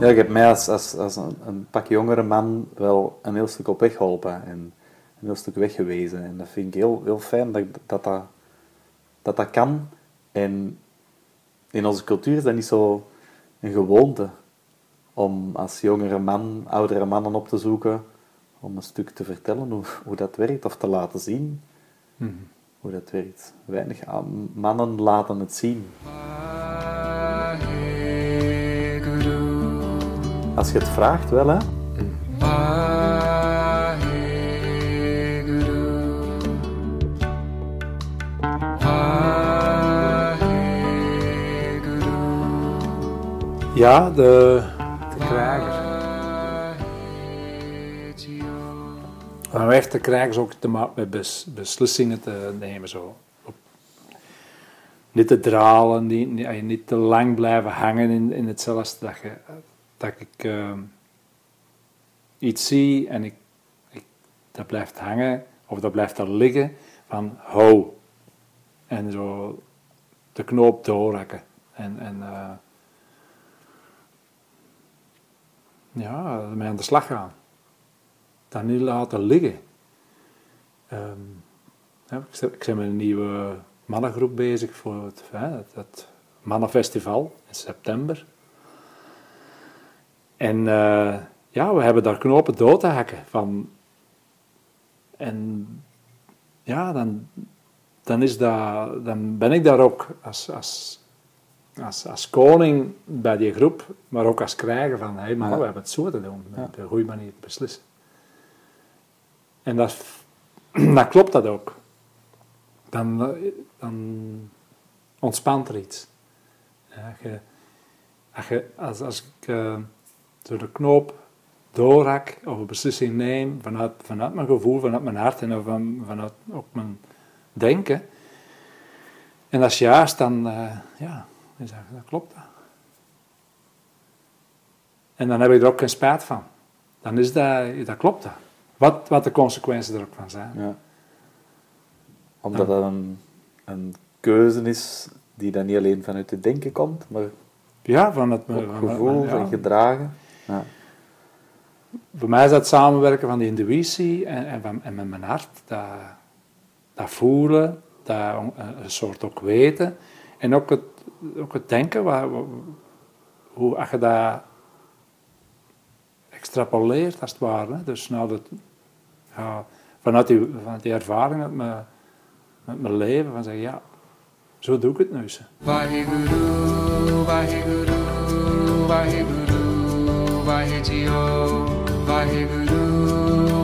Ja, je hebt mij als, als, als een, pak jongere man wel een heel stuk op weg geholpen en een heel stuk weggewezen. En dat vind ik heel, heel fijn dat, ik- dat, dat, dat dat kan. En in onze cultuur is dat niet zo een gewoonte om als jongere man oudere mannen op te zoeken om een stuk te vertellen hoe, hoe dat werkt of te laten zien hoe dat werkt. Weinig aan- mannen laten het zien. Als je het vraagt, wel hè. Ja, de, de krijger. Om echt de krijgers ook te maken met bes- beslissingen te nemen. Zo. Niet te dralen, niet, niet, niet te lang blijven hangen in, in hetzelfde. Dat, dat ik ehm, iets zie en ik, ik, dat blijft hangen of dat blijft er liggen van hou. En zo de knoop doorhakken. En, en eh, ja, ermee aan de slag gaan. Dat niet laten liggen. Ehm, ja, ik, zit- ik ben met een nieuwe mannengroep bezig voor het, hè, het, het mannenfestival in september. En eh, ja, we hebben daar knopen dood te hakken. Van, en ja, dan, dan, is dat, dan ben ik daar ook als, als, als, als koning bij die groep, maar ook als krijger van, hé hey, man, Ja. we hebben het zo te doen, Ja. op de goede manier te beslissen. En dat, [clears throat] klopt dat ook. Dan, eh, dan ontspant er iets. Ja, als, als, als ik eh, door de knoop doorhak of een beslissing neem vanuit, vanuit mijn gevoel, vanuit mijn hart en van, vanuit ook mijn denken. En is juist, dan, eh, ja, dan zeg dat klopt dat. En dan heb ik er ook geen spijt van. Dan is dat, dat klopt dat. Wat, wat de consequenties er ook van zijn. Ja. Omdat dat een, een keuze is die dan niet alleen vanuit het denken komt, maar Ja, van het van- gevoel ja. en gedragen. Ja. Voor mij is dat samenwerken van de intuïtie en, en, van, en met mijn hart. Dat, dat voelen, dat, een soort ook weten. En ook het, ook het denken, waar, waar- hoe, als je dat extrapoleert als het ware. hè. Dus nou dat, ja, vanuit, die, vanuit die ervaring met mijn, met mijn leven, van zeggen, ja, zo doe ik het nu. zo. Vaheguru, Vaheguru, Vaheguru, Vahegio, Vaheguru,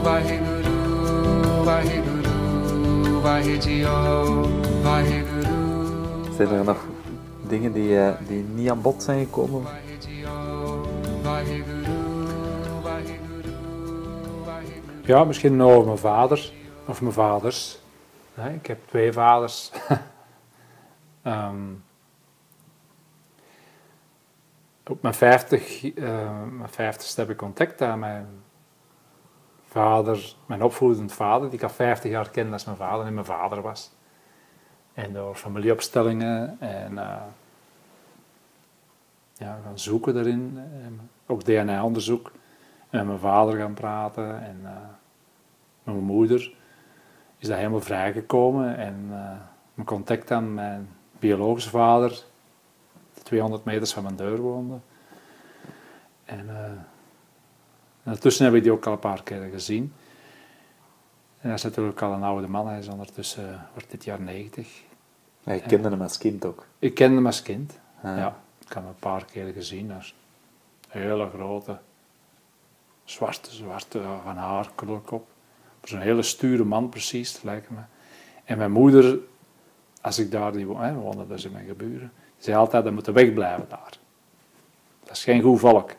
Vaheguru, Vaheguru, Vahegio, Vaheguru, Zijn er nog dingen die, eh, die niet aan bod zijn gekomen? Vaheguru, Ja, misschien over mijn vader of mijn vaders. Nee, ik heb twee vaders. [laughs] Ehm, op mijn 50, eh, mijn 50ste heb ik contact aan mijn vader, mijn opvoedend vader, die ik al 50 jaar kende als mijn vader en mijn vader was. En door familieopstellingen en uh, ja, gaan zoeken daarin, en ook DNA-onderzoek. Met mijn vader gaan praten en uh, met mijn moeder is dat helemaal vrijgekomen. En uh, mijn contact aan mijn biologische vader, die 200 meters van mijn deur woonde. En ondertussen heb ik die ook al een paar keer gezien. En hij is natuurlijk al een oude man, hij is ondertussen, wordt dit jaar 90. Ja, je kende hem als kind ook? Ik kende hem als kind, ah. ja. Ik heb hem een paar keer gezien. Is een hele grote, zwarte, zwarte van haar, krulkop. Zo'n hele sture man precies, lijkt me. En mijn moeder, als ik daar die woonde, woonde dus in mijn geburen, zei altijd, dat moeten wegblijven daar. Dat is geen goed volk.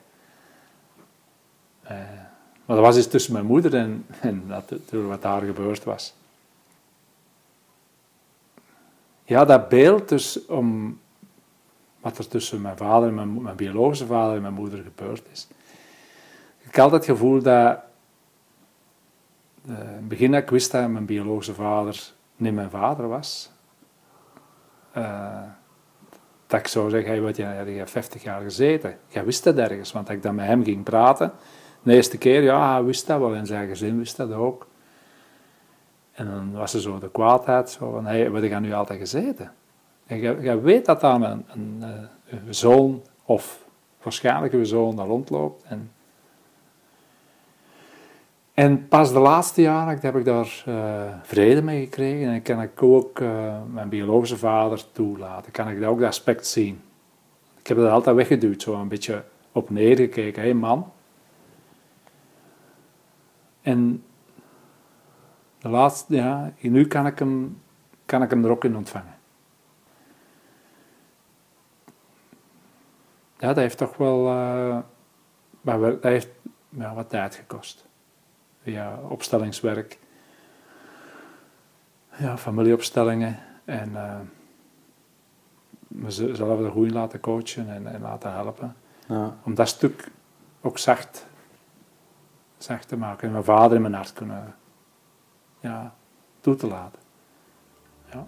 Uh, maar dat was iets tussen mijn moeder en, en dat, wat daar gebeurd was. Ja, dat beeld dus om wat er tussen mijn vader en mijn, mijn biologische vader en mijn moeder gebeurd is. Ik had het gevoel dat uh, in het begin dat ik wist dat mijn biologische vader niet mijn vader was, uh, dat ik zou zeggen, wat, je, je hebt 50 jaar gezeten. Jij wist dat ergens, want als ik dan met hem ging praten, de eerste keer, ja, hij wist dat wel en zijn gezin wist dat ook. En dan was er zo de kwaadheid, zo van, hé, hey, wat heb nu altijd gezeten? En je, weet dat dan een, een, een, zoon, of waarschijnlijk een zoon, daar rondloopt. En, en pas de laatste jaren heb ik daar uh, vrede mee gekregen. En kan ik ook uh, mijn biologische vader toelaten. Kan ik dat ook dat aspect zien. Ik heb dat altijd weggeduwd, zo een beetje op neergekeken. Hé hey man, en de laatste, ja, nu kan ik hem, kan ik hem er ook in ontvangen. Ja, dat heeft toch wel, uh, dat heeft ja, wat tijd gekost. Via opstellingswerk, ja, familieopstellingen en uh, mezelf er goed in laten coachen en, en laten helpen. Ja. Om dat stuk ook zacht zacht te maken. En mijn vader in mijn hart kunnen ja, toe te laten. Ja.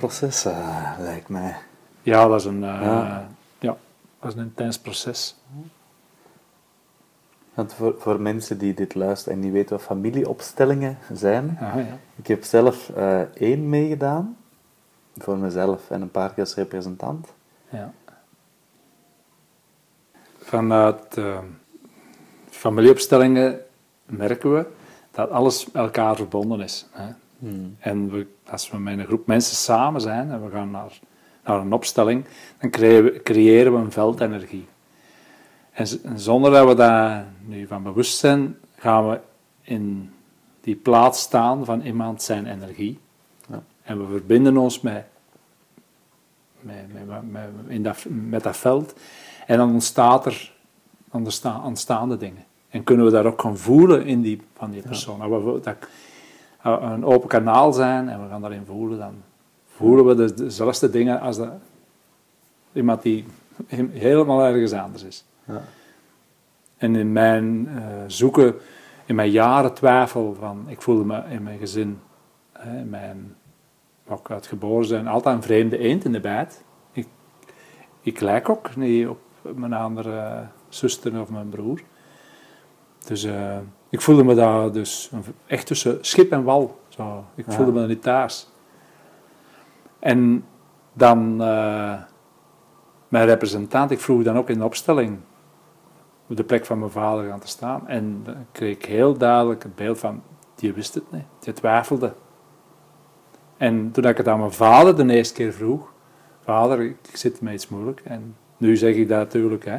Proces, uh, lijkt mij. Ja, dat is een, uh, ja. ja. dat is een intens proces. Want voor, voor mensen die dit luisteren en die weten wat familieopstellingen zijn, ja, ja. ik heb zelf uh, één meegedaan, voor mezelf en een paar keer als representant. Ja. Vanuit familieopstellingen merken we dat alles met elkaar verbonden is. Hè? Hmm. En we, als we met een groep mensen samen zijn en we gaan naar, naar een opstelling, dan creëren, creëren we een veldenergie. En, zonder dat we daar nu van bewust zijn, gaan we in die plaats staan van iemand zijn energie. Ja. En we verbinden ons met, met, met, met, in dat, met dat veld. En dan ontstaat er ontstaande dingen. En kunnen we daar ook gaan voelen in die, van die persoon. Ja. Dat, een open kanaal zijn en we gaan daarin voelen, dan voelen we dezelfde dingen als de, iemand die helemaal ergens anders is. Ja. En in mijn uh, zoeken, in mijn jaren twijfel van, ik voelde me in mijn gezin, in mijn, ook uit geboren zijn, altijd een vreemde eend in de bijt. Ik, ik lijk ook niet op mijn andere zuster of mijn broer. Dus uh, ik voelde me daar dus echt tussen schip en wal. Zo. Ik voelde me niet thuis. En dan uh, mijn representant, ik vroeg dan ook in de opstelling op de plek van mijn vader gaan te staan. En dan kreeg ik heel duidelijk het beeld van, die wist het niet, die twijfelde. En toen ik het aan mijn vader de eerste keer vroeg, vader, ik zit met iets moeilijk. En Nu zeg ik dat natuurlijk, hè.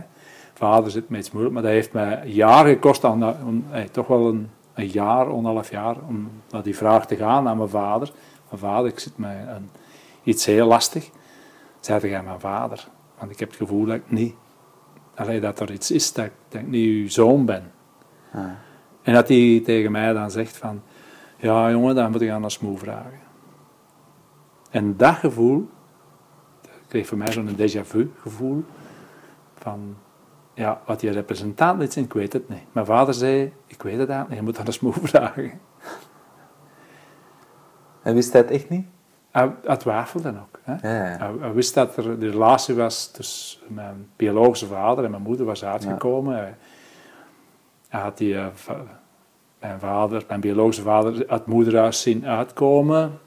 Vader zit me iets moeilijk, maar dat heeft mij jaren gekost, aan, dat- om, eh, toch wel een, een jaar, anderhalf jaar, om naar die vraag te gaan aan mijn vader. Mijn vader, ik zit met een, iets heel lastig. Zei jij mijn vader? Want ik heb het gevoel dat ik niet, allee, dat er iets is, dat, ik- dat ik niet uw zoon ben. Ja. En dat hij tegen mij dan zegt van, ja jongen, dan moet ik aan een smoe vragen. En dat gevoel, dat kreeg voor mij zo'n déjà vu gevoel, van, ja, wat die representant is, ik weet het niet. Mijn vader zei, ik weet het eigenlijk niet, je moet aan een smoe vragen. En wist hij het echt niet? Hij, hij twijfelde ook. Hè? Ja, ja. Hij, hij wist dat er de relatie was tussen mijn biologische vader en mijn moeder was uitgekomen. Hij, hij had die, eh, mijn vader, mijn biologische vader, uit het moederhuis zien uitkomen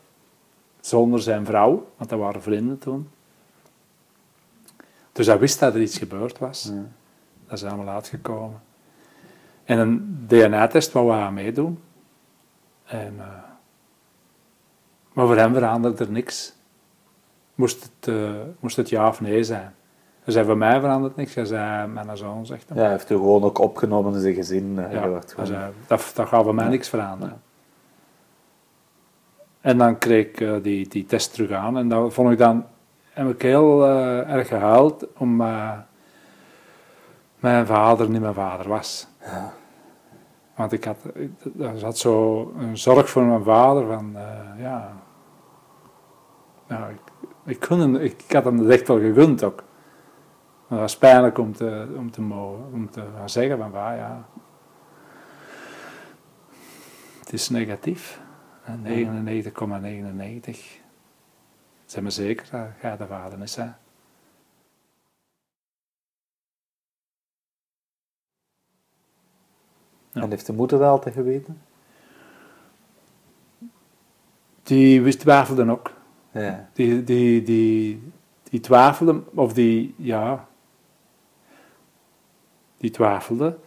zonder zijn vrouw, want dat waren vrienden toen. Dus hij wist dat er iets gebeurd was. Ja. Dat is allemaal uitgekomen. En een DNA-test wou hij aan meedoen. En, eh, maar voor hem veranderde er niks. Moest het, eh, moest het ja of nee zijn. Hij zei, voor mij verandert niks. Hij zei, mijn zoon zegt hem. Ja, hij heeft u gewoon ook opgenomen in zijn gezin. Ja, gewoon- zei, dat, dat gaat voor mij niks veranderen. En dan kreeg ik eh, die, die test terug aan. En dat vond ik dan, heb ik heel erg gehuild, omdat mijn vader niet mijn vader was. Want ik had, er zat zo een zorg voor mijn vader van, eh, ja... Nou, ik, ik, kon hem- ik, ik had hem echt wel gegund ook. Maar dat was pijnlijk om te, om te, mogen, om te gaan zeggen van, waar, ja... Het is negatief. hè, 99,99. Zijn we zeker dat jij de vader is, hè? Ja. En heeft de moeder dat altijd geweten? Die wist twijfelden ook. Ja. Die, die, die, die twijfelden, of die, ja, die twijfelden.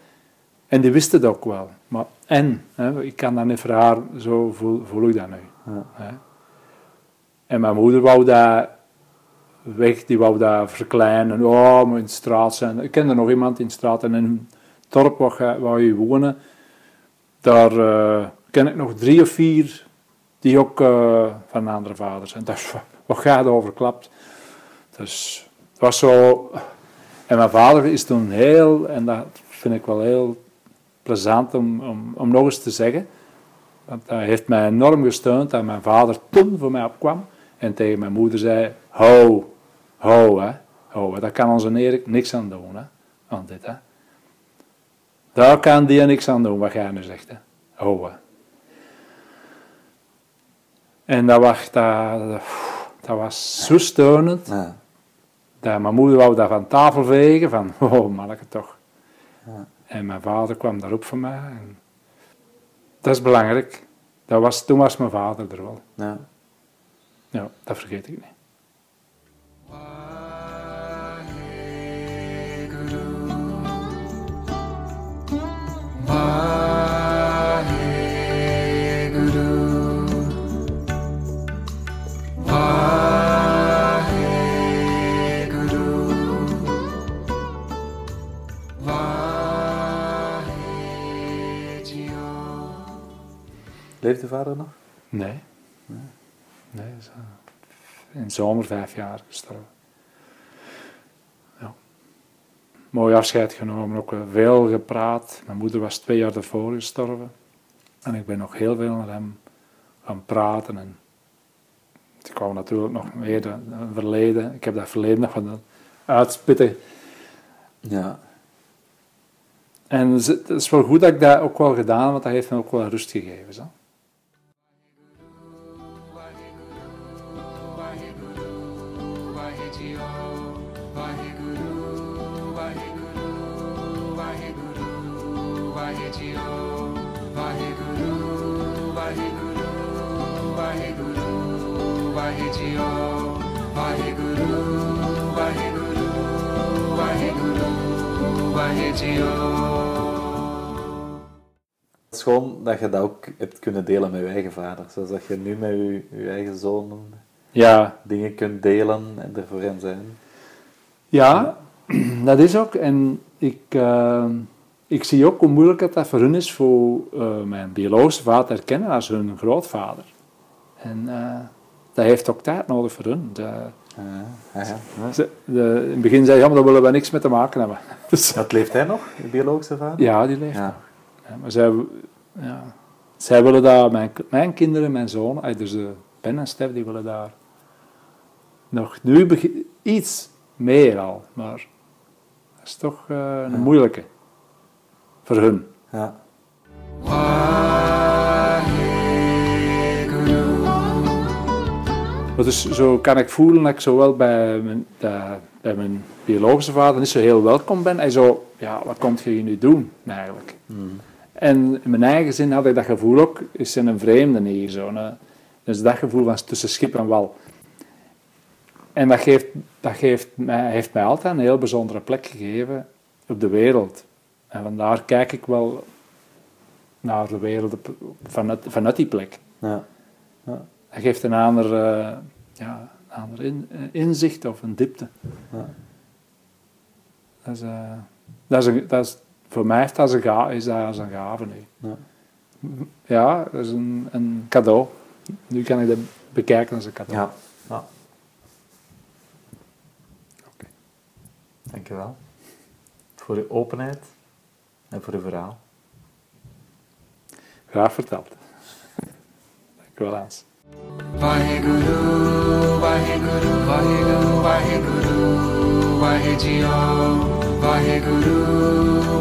En die wisten het ook wel. Maar, en, hè, ik kan dat niet voor haar, zo voel, voel ik dat nu. Ja. Hè. En mijn moeder wou dat weg, die wou dat verkleinen. Oh, moet in de straat zijn. Ik kende nog iemand in de straat en dorp waar, je- wonen. Daar eh, ken ik nog drie of vier die ook eh, van andere vaders zijn. [laughs] Dat wat gaat overklapt. Dus het was zo. En mijn vader is toen heel, en dat vind ik wel heel plezant om, om, om nog eens te zeggen. Want hij heeft mij enorm gesteund dat mijn vader toen voor mij opkwam en tegen mijn moeder zei: Hou, hou, hè, hè. daar kan onze Erik niks aan doen, hè, dit, hè. Daar kan die niks aan doen, wat jij nu zegt, hè. En dat was, dat, dat was zo steunend, Ja. dat mijn moeder wou dat van tafel vegen, van, [laughs] oh, manneke toch. Ja. En mijn vader kwam daarop voor mij. En dat is belangrijk. Dat was, toen was mijn vader er wel. Ja. Ja, dat vergeet ik niet. Leeft de vader nog? Nee. Nee, is eh, in de zomer vijf jaar gestorven. Ja. Mooi afscheid genomen, ook veel gepraat. Mijn moeder was twee jaar daarvoor gestorven. En ik ben nog heel veel met hem gaan praten. En ik kwam natuurlijk nog meer een verleden. Ik heb dat verleden nog van uitspitten. Ja. En het is wel goed dat ik dat ook wel gedaan heb, want dat heeft me ook wel rust gegeven. Zo. Het is gewoon dat je dat ook hebt kunnen delen met je eigen vader. Zoals dat je nu met je, je eigen zoon Ja, dingen kunt delen en er voor hen zijn. Ja, [clears throat] dat is ook. En ik, eh, ik zie ook hoe moeilijk het dat voor hun is voor eh, mijn biologische vader te herkennen als hun grootvader. En eh, dat heeft ook tijd nodig voor hun. De, Ja, ja, ja. ze- de, in het begin zei je, ja, maar daar willen we niks mee te maken hebben. [laughs] Dus, Dat leeft hij nog, je biologische vader? ja, die leeft. Ja. Ja, maar zij, ja, zij willen daar, mijn, mijn kinderen, mijn zoon, eh, dus de Ben en Stef, die willen daar nog nu iets meer al, maar dat is toch eh, een moeilijke voor hun. Ja. Maar dus zo kan ik voelen dat ik zowel bij mijn, bij mijn biologische vader niet zo heel welkom ben. En zo, ja, wat komt je hier nu doen, eigenlijk? En in mijn eigen zin had ik dat gevoel ook, is er een vreemde hier zo. Dus dat gevoel van tussen schip en wal. En dat, geeft, dat geeft mij, heeft mij altijd een heel bijzondere plek gegeven op de wereld. En vandaar kijk ik wel naar de wereld op- vanuit, vanuit die plek. Ja. Dat geeft een ander, eh, ja, een ander in- eh, inzicht of een diepte. Ja. Dat is, eh, dat is, een, dat is, voor mij heeft dat een ga, is dat als een gave nu. Ja. Ja, dat is een, een cadeau. Nu kan ik dat bekijken als een cadeau. Ja. ja. Dankjewel. Voor uw openheid en voor uw verhaal. Graag verteld. [laughs] Dankjewel, Hans. Waheguru ਵਾਹਿਗੁਰੂ ਵਾਹਿਗੁਰੂ ਵਾਹਿਗੁਰੂ ਵਾਹਿਜੀਓ ਵਾਹਿਗੁਰੂ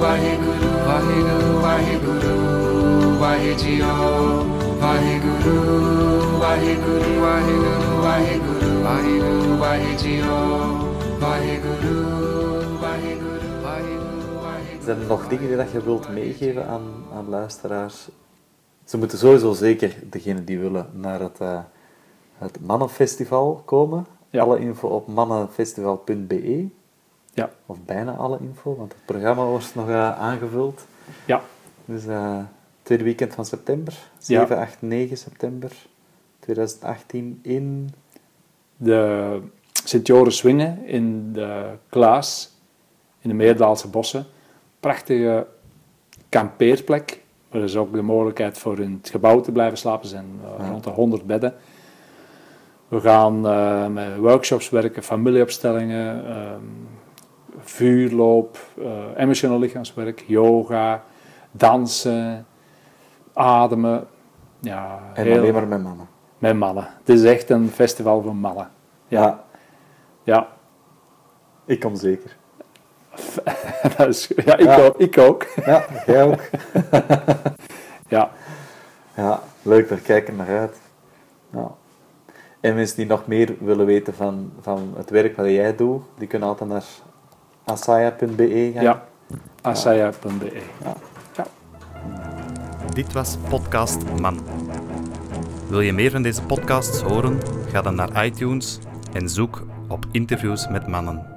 ਵਾਹਿਗੁਰੂ ਵਾਹਿਗੁਰੂ ਵਾਹਿਗੁਰੂ ਵਾਹਿਜੀਓ ਵਾਹਿਗੁਰੂ ਵਾਹਿਗੁਰੂ ਵਾਹਿਗੁਰੂ ਵਾਹਿਗੁਰੂ ਵਾਹਿਗੁਰੂ ਵਾਹਿਜੀਓ ਵਾਹਿਗੁਰੂ ਵਾਹਿਗੁਰੂ ਵਾਹਿਗੁਰੂ Waheguru Zijn er nog dingen die dat je wilt meegeven aan, aan luisteraars? ze moeten sowieso zeker, degenen die willen, naar het, eh, het Mannenfestival komen. Ja. Alle info op mannenfestival.be. Ja. Of bijna alle info, want het programma wordt nog eh, aangevuld. Ja. Dus eh tweede weekend van september, Ja. 7, 8, 9 september 2018 in... De Sint-Joris Swingen in de Klaas, in de Meerdaalse bossen. Prachtige kampeerplek. Er is ook de mogelijkheid voor in het gebouw te blijven slapen. Er zijn eh, Ja. rond de 100 bedden. We gaan eh, met workshops werken, familieopstellingen, ehm, vuurloop, eh, emotioneel lichaamswerk, yoga, dansen, ademen. Ja, En heel- alleen maar met mannen. met mannen. Het is echt een festival voor mannen. Ja, ja. ik kom zeker. [laughs] Dat is, ja, ik, Ja. Ook, ik ook. Ja, jij ook. [laughs] Ja, Ja, leuk, daar kijk ik naar uit. Ja. En mensen die nog meer willen weten van, van het werk wat jij doet, die kunnen altijd naar asaya.be gaan. ja. Asaya.be. Dit was Podcast Man. Wil je meer van deze podcasts horen? Ga dan naar iTunes en zoek op interviews met mannen.